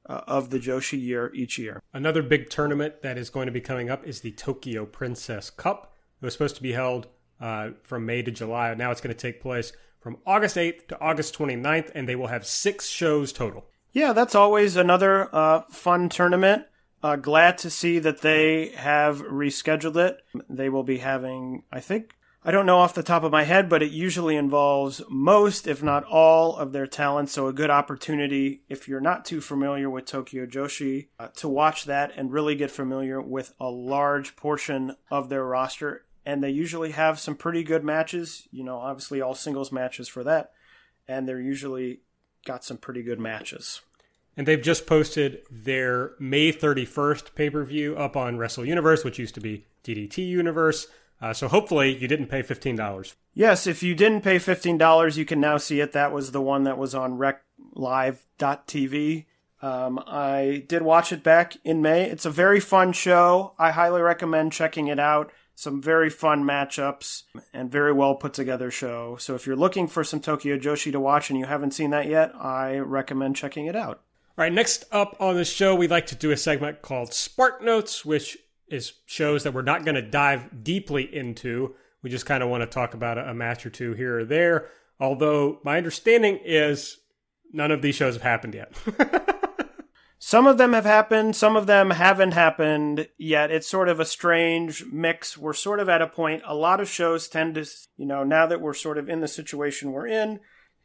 uh, of the Joshi year each year. Another big tournament that is going to be coming up is the Tokyo Princess Cup. It was supposed to be held uh, from May to July. Now it's going to take place from August 8th to August 29th, and they will have six shows total. Yeah, that's always another uh, fun tournament. Uh, glad to see that they have rescheduled it. They will be having, I think, I don't know off the top of my head, but it usually involves most, if not all, of their talent. So, a good opportunity, if you're not too familiar with Tokyo Joshi, uh, to watch that and really get familiar with a large portion of their roster. And they usually have some pretty good matches, you know, obviously all singles matches for that. And they're usually got some pretty good matches. And they've just posted their May 31st pay per view up on Wrestle Universe, which used to be DDT Universe. Uh, so hopefully you didn't pay $15. Yes, if you didn't pay $15, you can now see it. That was the one that was on reclive.tv. Um, I did watch it back in May. It's a very fun show. I highly recommend checking it out. Some very fun matchups and very well put together show. So if you're looking for some Tokyo Joshi to watch and you haven't seen that yet, I recommend checking it out. All right, next up on the show, we'd like to do a segment called Spark Notes, which is shows that we're not going to dive deeply into. We just kind of want to talk about a, match or two here or there. Although my understanding is none of these shows have happened yet. some of them have happened, some of them haven't happened yet. It's sort of a strange mix. We're sort of at a point, a lot of shows tend to, you know, now that we're sort of in the situation we're in,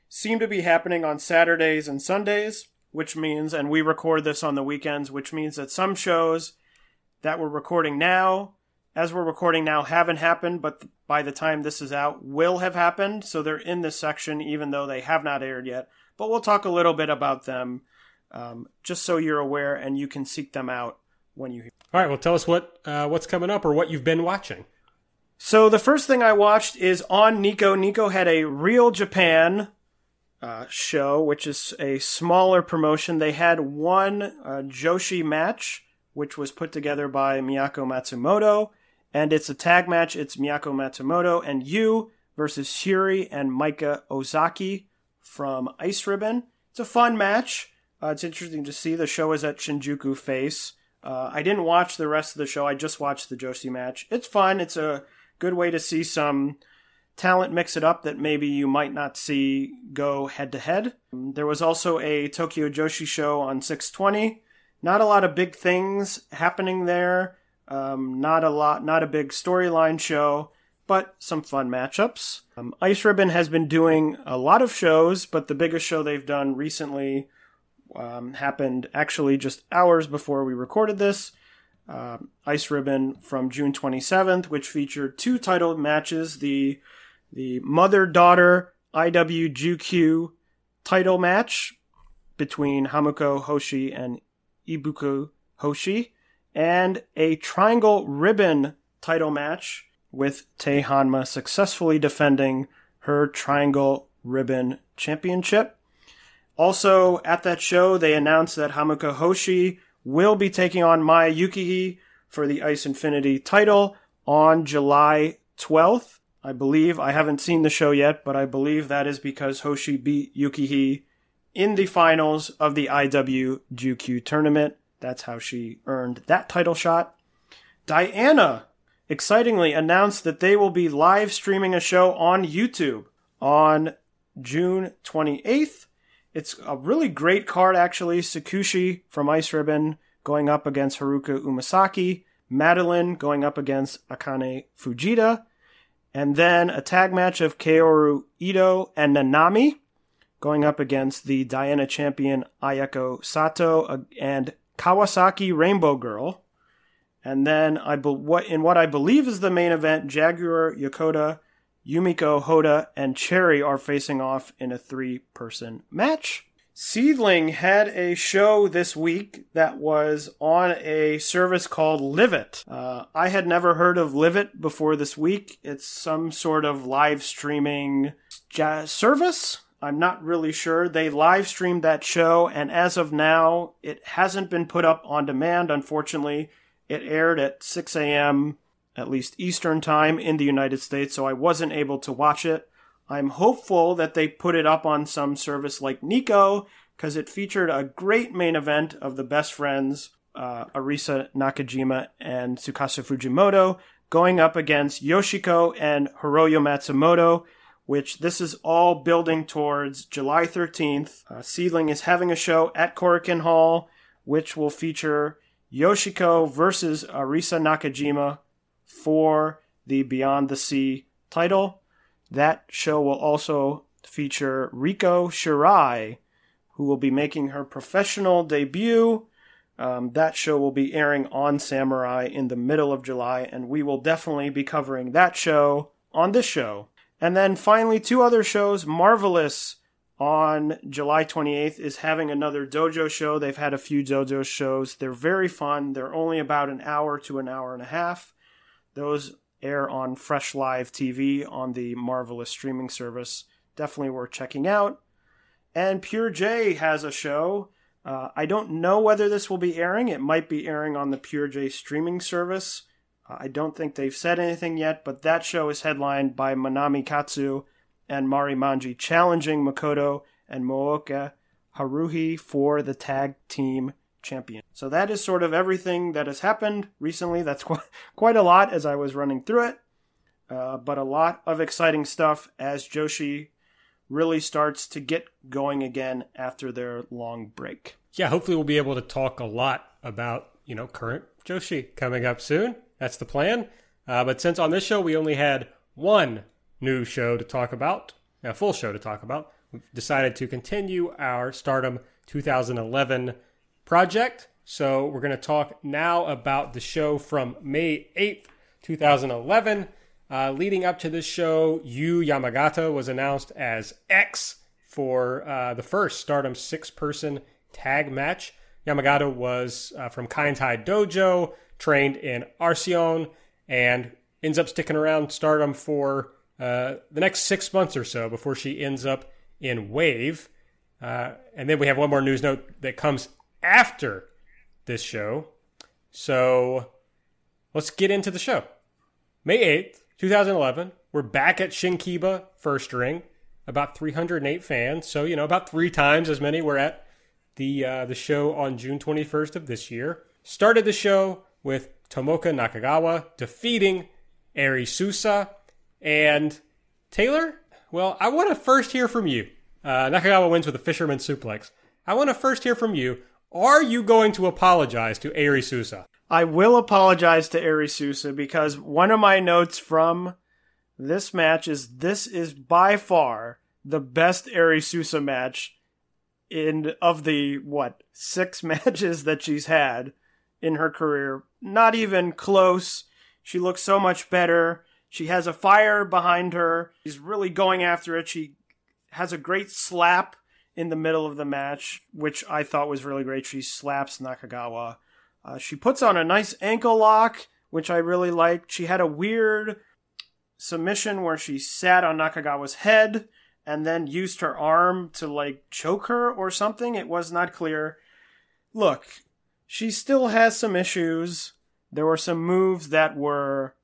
seem to be happening on Saturdays and Sundays, which means, and we record this on the weekends, which means that some shows that we're recording now, as we're recording now, haven't happened, but by the time this is out, will have happened. So they're in this section, even though they have not aired yet. But we'll talk a little bit about them, um, just so you're aware and you can seek them out when you. Hear. All right. Well, tell us what uh, what's coming up or what you've been watching. So the first thing I watched is on Nico. Nico had a Real Japan uh, show, which is a smaller promotion. They had one uh, Joshi match which was put together by Miyako Matsumoto. And it's a tag match. It's Miyako Matsumoto and you versus Syuri and Maika Ozaki from Ice Ribbon. It's a fun match. Uh, it's interesting to see the show is at Shinjuku Face. Uh, I didn't watch the rest of the show. I just watched the Joshi match. It's fun. It's a good way to see some talent mix it up that maybe you might not see go head to head. There was also a Tokyo Joshi show on 620. Not a lot of big things happening there. Um, not a lot, not a big storyline show, but some fun matchups. Um, Ice Ribbon has been doing a lot of shows, but the biggest show they've done recently um, happened actually just hours before we recorded this. Uh, Ice Ribbon from June 27th, which featured two title matches: the the mother daughter IWGQ title match between Hamuko Hoshi and Ibuki Hoshi, and a triangle ribbon title match with Tae Honma successfully defending her triangle ribbon championship. Also, at that show, they announced that Hamuko Hoshi will be taking on Maya Yukihi for the Ice Infinity title on July 12th. I believe, I haven't seen the show yet, but I believe that is because Hoshi beat Yukihi in the finals of the IWGQ tournament. That's how she earned that title shot. Diana excitingly announced that they will be live streaming a show on YouTube on June 28th. It's a really great card, actually. Tsukushi from Ice Ribbon going up against Haruka Umesaki, Madeline going up against Akane Fujita, and then a tag match of Kaoru Ito and Nanami going up against the Diana champion Ayako Sato and Kawasaki Rainbow Girl. And then I be- what in what I believe is the main event, Jaguar Yokota, Yumiko Hotta, and Cherry are facing off in a three-person match. SEAdLINNNG had a show this week that was on a service called Livit. Uh, I had never heard of Livit before this week. It's some sort of live streaming jazz service. I'm not really sure. They live streamed that show, and as of now, it hasn't been put up on demand, unfortunately. It aired at 6 a.m., at least Eastern Time in the United States, so I wasn't able to watch it. I'm hopeful that they put it up on some service like Nico, because it featured a great main event of the best friends, uh, Arisa Nakajima and Tsukasa Fujimoto, going up against Yoshiko and Hiroyo Matsumoto which this is all building towards July 13th. Uh, SEAdLINNNG is having a show at Korakuen Hall, which will feature Yoshiko versus Arisa Nakajima for the Beyond the Sea title. That show will also feature Riko Shirai, who will be making her professional debut. Um, that show will be airing on Samurai in the middle of July, and we will definitely be covering that show on this show. And then finally, two other shows. Marvelous on July 28th is having another dojo show. They've had a few dojo shows. They're very fun. They're only about an hour to an hour and a half. Those air on Fresh Live TV on the Marvelous streaming service. Definitely worth checking out. And Pure J has a show. Uh, I don't know whether this will be airing. It might be airing on the Pure J streaming service. I don't think they've said anything yet, but that show is headlined by Manami Katsu and Mari Manji challenging Makoto and Moeka Haruhi for the tag team champion. So that is sort of everything that has happened recently. That's quite, quite a lot as I was running through it, uh, but a lot of exciting stuff as Joshi really starts to get going again after their long break. Yeah, hopefully we'll be able to talk a lot about, you know, current Joshi coming up soon. That's the plan. Uh, but since on this show we only had one new show to talk about, a full show to talk about, we've decided to continue our Stardom 2011 project. So we're going to talk now about the show from May 8th, 2011. Uh, leading up to this show, Yu Yamagata was announced as X for uh, the first Stardom six person tag match. Yamagata was uh, from Kaientai Dojo, trained in Arsion, and ends up sticking around Stardom for uh, the next six months or so before she ends up in Wave. Uh, and then we have one more news note that comes after this show. So let's get into the show. May 8th, 2011, we're back at Shinkiba First Ring. About 308 fans, so you know about three times as many were at the uh, the show on June 21st of this year. Started the show with Tomoka Nakagawa defeating Eri Susa and Taylor. Well, I want to first hear from you. Uh, Nakagawa wins with a fisherman suplex. I want to first hear from you. Are you going to apologize to Eri Susa? I will apologize to Eri Susa because one of my notes from this match is this is by far the best Eri Susa match in of the what six matches that she's had in her career. Not even close. She looks so much better. She has a fire behind her. She's really going after it. She has a great slap in the middle of the match, which I thought was really great. She slaps Nakagawa. Uh, she puts on a nice ankle lock, which I really liked. She had a weird submission where she sat on Nakagawa's head and then used her arm to like choke her or something. It was not clear. Look, she still has some issues. There were some moves that were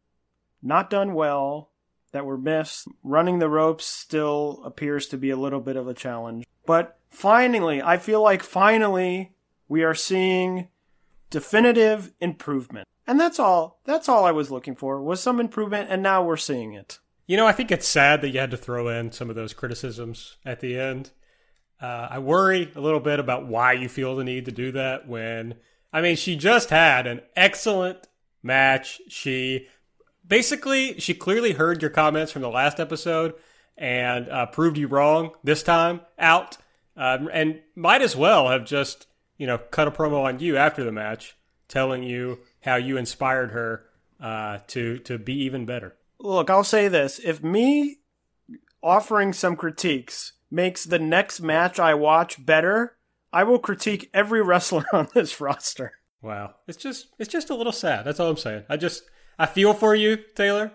not done well, that were missed. Running the ropes still appears to be a little bit of a challenge. But finally, I feel like finally we are seeing definitive improvement. And that's all. That's all I was looking for was some improvement and now we're seeing it. You know, I think it's sad that you had to throw in some of those criticisms at the end. Uh, I worry a little bit about why you feel the need to do that when, I mean, she just had an excellent match. She basically, she clearly heard your comments from the last episode and uh, proved you wrong this time out. Um, and might as well have just, you know, cut a promo on you after the match, telling you how you inspired her uh, to to be even better. Look, I'll say this: if me offering some critiques makes the next match I watch better, I will critique every wrestler on this roster. Wow, it's just it's just a little sad. That's all I'm saying. I just I feel for you, Taylor.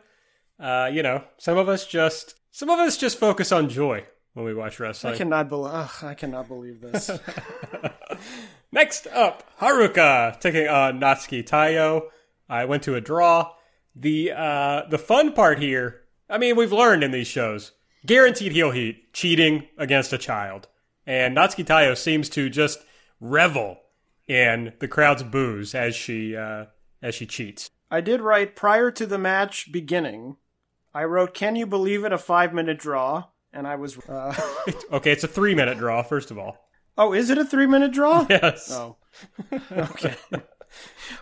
Uh, you know, some of us just some of us just focus on joy when we watch wrestling. I cannot believe. I cannot believe this. Next up, Haruka taking on Natsuki Taiyo. I went to a draw. The uh, the fun part here, I mean, we've learned in these shows, guaranteed heel heat, cheating against a child, and Natsuki Taiyo seems to just revel in the crowd's boos as she uh, as she cheats. I did write prior to the match beginning. I wrote, "Can you believe it? A five minute draw." And I was. Uh... okay, it's a three minute draw. First of all. Oh, is it a three minute draw? Yes. Oh. okay.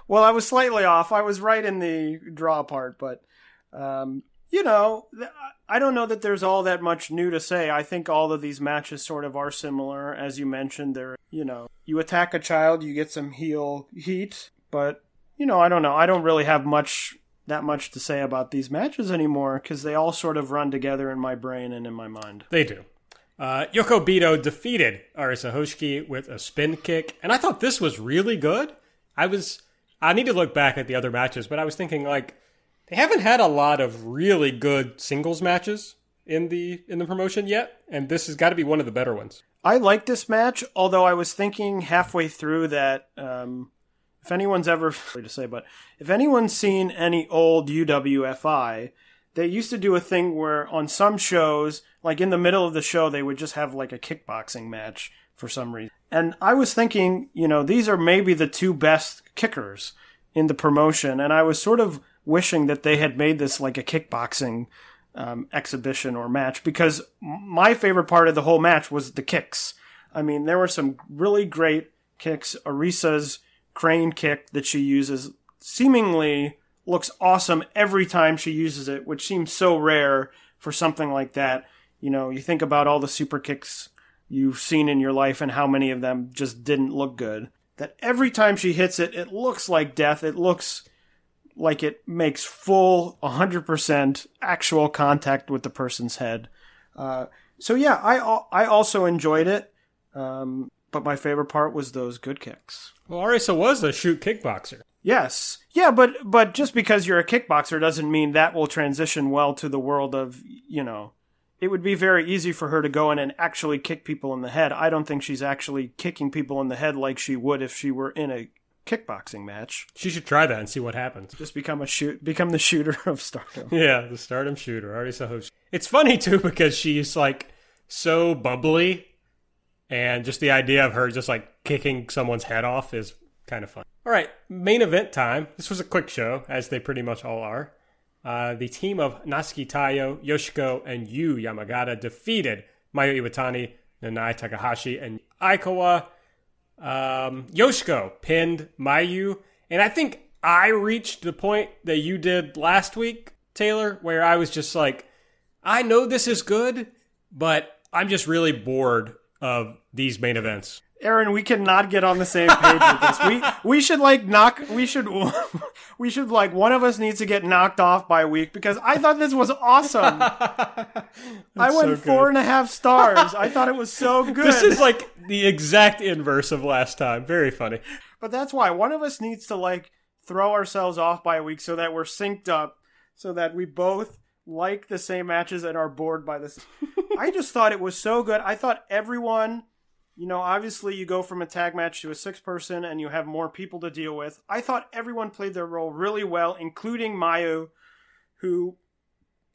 well, I was slightly off. I was right in the draw part, but um, you know, I don't know that there's all that much new to say. I think all of these matches sort of are similar, as you mentioned. They're, you know, you attack a child, you get some heel heat, but you know, I don't know. I don't really have much that much to say about these matches anymore because they all sort of run together in my brain and in my mind. They do. Uh, Yoko Bito defeated Arisa Hoshiki with a spin kick, and I thought this was really good. I was I need to look back at the other matches, but I was thinking like they haven't had a lot of really good singles matches in the in the promotion yet, and this has got to be one of the better ones. I like this match, although I was thinking halfway through that um, if anyone's ever to say, but if anyone's seen any old UWFI, they used to do a thing where on some shows, like in the middle of the show, they would just have like a kickboxing match for some reason. And I was thinking, you know, these are maybe the two best kickers in the promotion, and I was sort of wishing that they had made this like a kickboxing um, exhibition or match because my favorite part of the whole match was the kicks. I mean, there were some really great kicks. Arisa's crane kick that she uses seemingly looks awesome every time she uses it, which seems so rare for something like that. You know, you think about all the super kicks you've seen in your life and how many of them just didn't look good. That every time she hits it, it looks like death. It looks like it makes full 100% actual contact with the person's head. Uh, so yeah, I I also enjoyed it, um, but my favorite part was those good kicks. Well, Arisa was a shoot kickboxer. Yes. Yeah, but but just because you're a kickboxer doesn't mean that will transition well to the world of, you know, it would be very easy for her to go in and actually kick people in the head. I don't think she's actually kicking people in the head like she would if she were in a kickboxing match. She should try that and see what happens. Just become a shoot become the shooter of stardom. Yeah, the stardom shooter, already Arisa Hoshiki. It's funny too because she's like so bubbly And just the idea of her just like kicking someone's head off is kind of fun. All right, main event time. This was a quick show, as they pretty much all are. Uh, the team of Natsuki Taiyo, Yoshiko, and Yu Yamagata defeated Mayu Iwatani, Nanae Takahashi, and Aikawa. Um, Yoshiko pinned Mayu, and I think I reached the point that you did last week, Taylor, where I was just like, I know this is good, but I'm just really bored of these main events. Aaron, we cannot get on the same page with this. We we should like knock. We should we should like one of us needs to get knocked off by a week because I thought this was awesome. I went so four and a half stars. I thought it was so good. This is like the exact inverse of last time. Very funny. But that's why one of us needs to like throw ourselves off by a week so that we're synced up, so that we both like the same matches and are bored by this. I just thought it was so good. I thought everyone, you know, obviously you go from a tag match to a six person and you have more people to deal with. I thought everyone played their role really well, including Mayu, who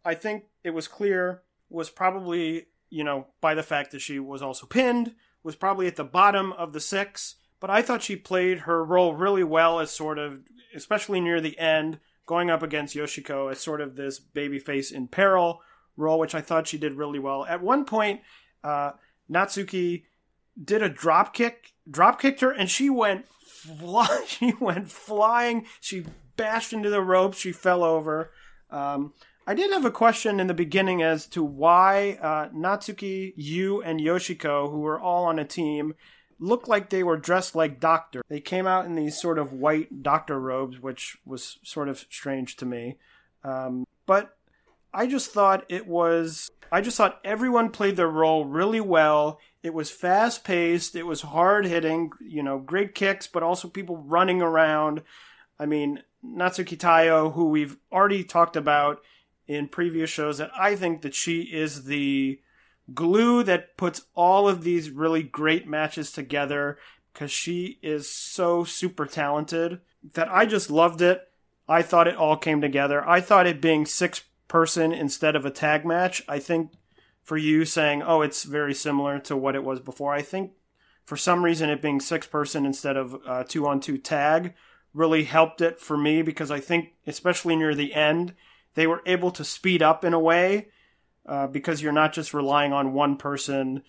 I think it was clear was probably, you know, by the fact that she was also pinned, was probably at the bottom of the six. But I thought she played her role really well as sort of, especially near the end, going up against Yoshiko as sort of this babyface in peril role, which I thought she did really well. At one point, uh, Natsuki did a drop kick, drop kicked her, and she went fly, she went flying. She bashed into the ropes. She fell over. Um, I did have a question in the beginning as to why uh, Natsuki, you, and Yoshiko, who were all on a team, looked like they were dressed like doctor. They came out in these sort of white doctor robes, which was sort of strange to me. Um, but I just thought it was. I just thought everyone played their role really well. It was fast paced. It was hard hitting. You know, great kicks, but also people running around. I mean, Natsuki Taiyo, who we've already talked about in previous shows, that I think that she is the glue that puts all of these really great matches together because she is so super talented that I just loved it. I thought it all came together. I thought it being six person instead of a tag match. I think for you saying, oh, it's very similar to what it was before, I think for some reason it being six person instead of uh, two on two tag really helped it for me because I think, especially near the end, they were able to speed up in a way uh, because you're not just relying on one person,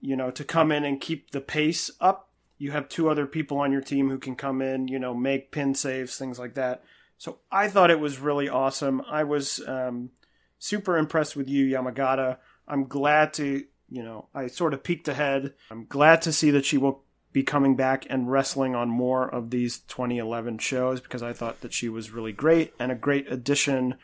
you know, to come in and keep the pace up. You have two other people on your team who can come in, you know, make pin saves, things like that. So I thought it was really awesome. I was um, super impressed with you, Yamagata. I'm glad to, you know, I sort of peeked ahead. I'm glad to see that she will be coming back and wrestling on more of these 2011 shows because I thought that she was really great and a great addition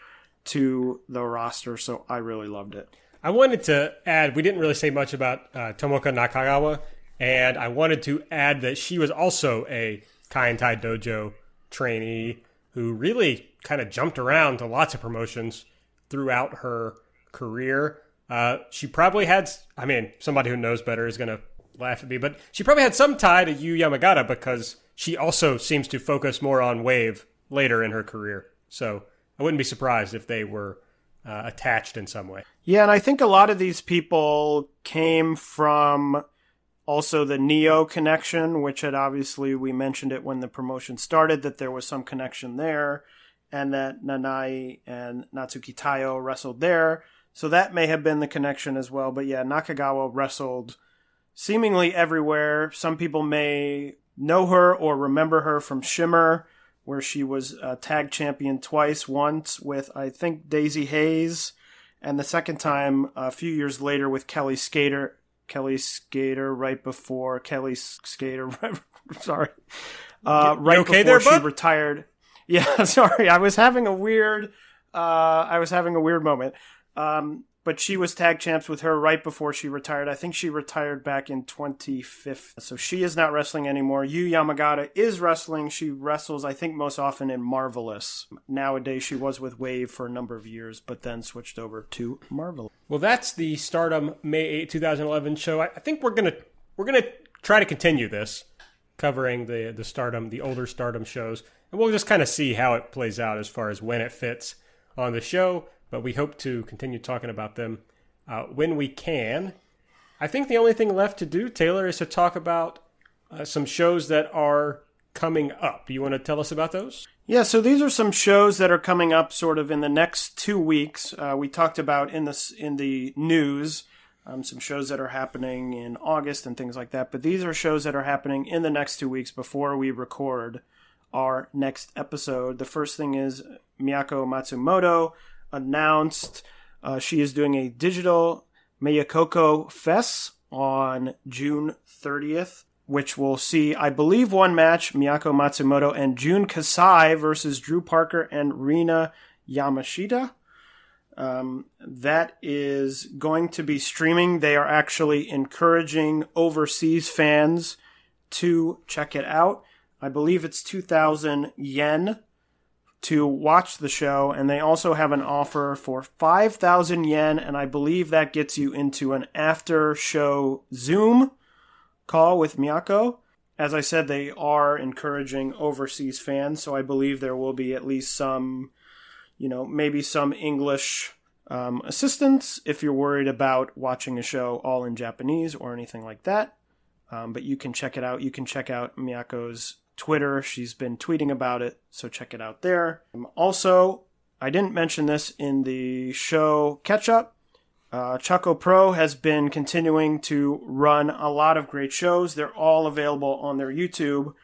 to the roster. So I really loved it. I wanted to add, we didn't really say much about uh, Tomoka Nakagawa, and I wanted to add that she was also a Kai and Kaientai Dojo trainee who really kind of jumped around to lots of promotions throughout her career. Uh, she probably had, I mean, somebody who knows better is going to laugh at me, but she probably had some tie to Yu Yamagata because she also seems to focus more on Wave later in her career. So I wouldn't be surprised if they were uh, attached in some way. Yeah, and I think a lot of these people came from also the Neo connection, which had obviously we mentioned it when the promotion started that there was some connection there, and that Nanae and Natsuki Taiyo wrestled there. So that may have been the connection as well. But yeah, Nakagawa wrestled seemingly everywhere. Some people may know her or remember her from Shimmer, where she was a tag champion twice, once with, I think, Daizee Haze, and the second time a few years later with Kellie Skater. Kellie Skater right before Kellie Skater, sorry, uh, right okay before there, she bud? retired. Yeah, sorry, I was having a weird, uh, I was having a weird moment. Um, but she was tag champs with her right before she retired. I think she retired back in 2015. So she is not wrestling anymore. Yu Yamagata is wrestling. She wrestles, I think, most often in Marvelous. Nowadays, she was with Wave for a number of years, but then switched over to Marvelous. Well, that's the Stardom May 8, 2011 show. I think we're gonna we're gonna try to continue this, covering the the Stardom, the older Stardom shows, and we'll just kind of see how it plays out as far as when it fits on the show. But we hope to continue talking about them uh, when we can. I think the only thing left to do, Taylor, is to talk about uh, some shows that are coming up. You want to tell us about those? Yeah, so these are some shows that are coming up sort of in the next two weeks. Uh, we talked about in the in the news um, some shows that are happening in August and things like that. But these are shows that are happening in the next two weeks before we record our next episode. The first thing is Miyako Matsumoto announced uh, she is doing a digital Meiyokoko Fest on June 30th which will see, I believe, one match Miyako Matsumoto and Jun Kasai versus Drew Parker and Rina Yamashita. Um, that is going to be streaming. They are actually encouraging overseas fans to check it out. I believe it's 2,000 yen to watch the show, and they also have an offer for 5,000 yen, and I believe that gets you into an after show Zoom call with Miyako. As I said, they are encouraging overseas fans, so I believe there will be at least some, you know, maybe some English um, assistance if you're worried about watching a show all in Japanese or anything like that. Um, but you can check it out. You can check out Miyako's Twitter. She's been tweeting about it, so check it out there. Um, also, I didn't mention this in the show catch up, uh, Choco Pro has been continuing to run a lot of great shows. They're all available on their YouTube.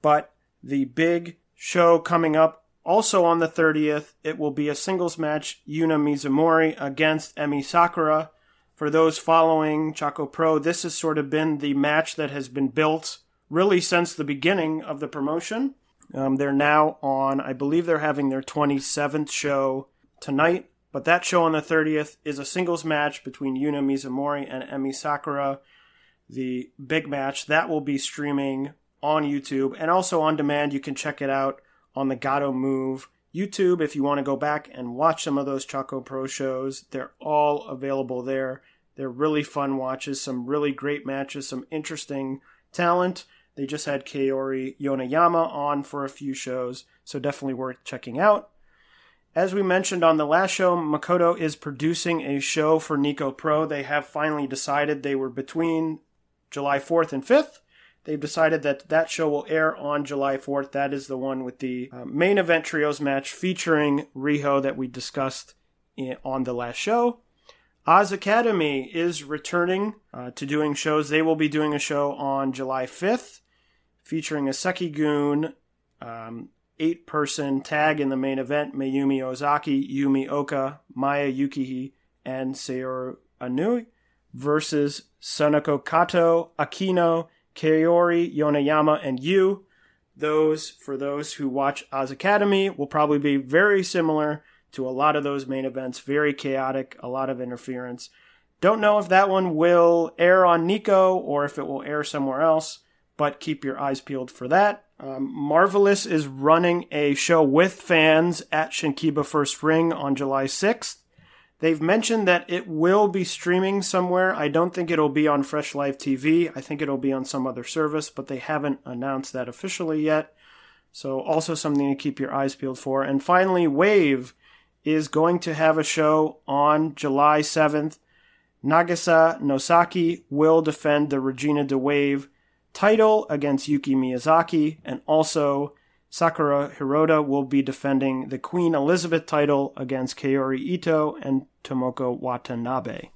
But the big show coming up also on the 30th, it will be a singles match Yuna Mizumori against Emi Sakura. For those following Choco Pro, this has sort of been the match that has been built really since the beginning of the promotion. Um, they're now on, I believe they're having their 27th show tonight but that show on the 30th is a singles match between Yuna Mizumori and Emi Sakura. The big match that will be streaming on YouTube and also on demand. You can check it out on the Gato Move YouTube if you want to go back and watch some of those Choco Pro shows. They're all available there. They're really fun watches, some really great matches, some interesting talent. They just had Kaori Yoneyama on for a few shows, so definitely worth checking out. As we mentioned on the last show, Makoto is producing a show for Nico Pro. They have finally decided they were between July 4th and 5th. They've decided that that show will air on July 4th. That is the one with the uh, main event trios match featuring Riho that we discussed in, on the last show. Oz Academy is returning uh, to doing shows. They will be doing a show on July 5th featuring a Seikigun, um, eight person tag in the main event Mayumi Ozaki, Yumi Ohka, Maya Yukihi, and Saori Anou versus Sonoko Kato, Akino, Kaori, Yoneyama, and Yu. Those, for those who watch Oz Academy, will probably be very similar to a lot of those main events. Very chaotic, a lot of interference. Don't know if that one will air on Nico or if it will air somewhere else, but keep your eyes peeled for that. Um, Marvelous is running a show with fans at Shinkiba First Ring on July 6th. They've mentioned that it will be streaming somewhere. I don't think it'll be on Fresh Live TV. I think it'll be on some other service, but they haven't announced that officially yet. So, also something to keep your eyes peeled for. And finally, Wave is going to have a show on July 7th. Nagisa Nozaki will defend the Regina di Wave title against Yuki Miyazaki, and also Sakura Hirota will be defending the Queen Elizabeth title against Kaori Ito and Tomoko Watanabe.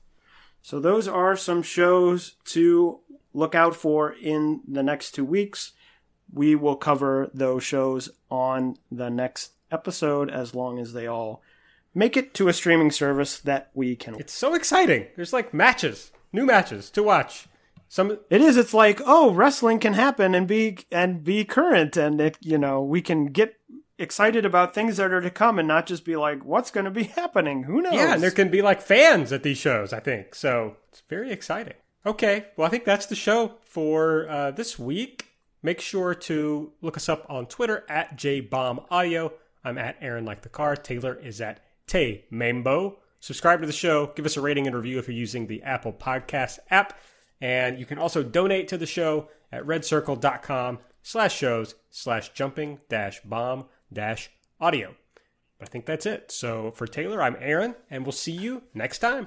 So those are some shows to look out for in the next two weeks. We will cover those shows on the next episode as long as they all make it to a streaming service that we can. It's so exciting. There's like matches, new matches to watch. Some it is. It's like oh, wrestling can happen and be and be current, and it you know we can get excited about things that are to come and not just be like what's going to be happening. Who knows? Yeah, and there can be like fans at these shows. I think so. It's very exciting. Okay, well I think that's the show for uh, this week. Make sure to look us up on Twitter at jbombaudio. I'm at Aaron like the car. Taylor is at Tay Mambo. Subscribe to the show. Give us a rating and review if you're using the Apple Podcast app. And you can also donate to the show at redcircle.com slash shows slash jumping dash bomb dash audio. But I think that's it. So for Taylor, I'm Aaron, and we'll see you next time.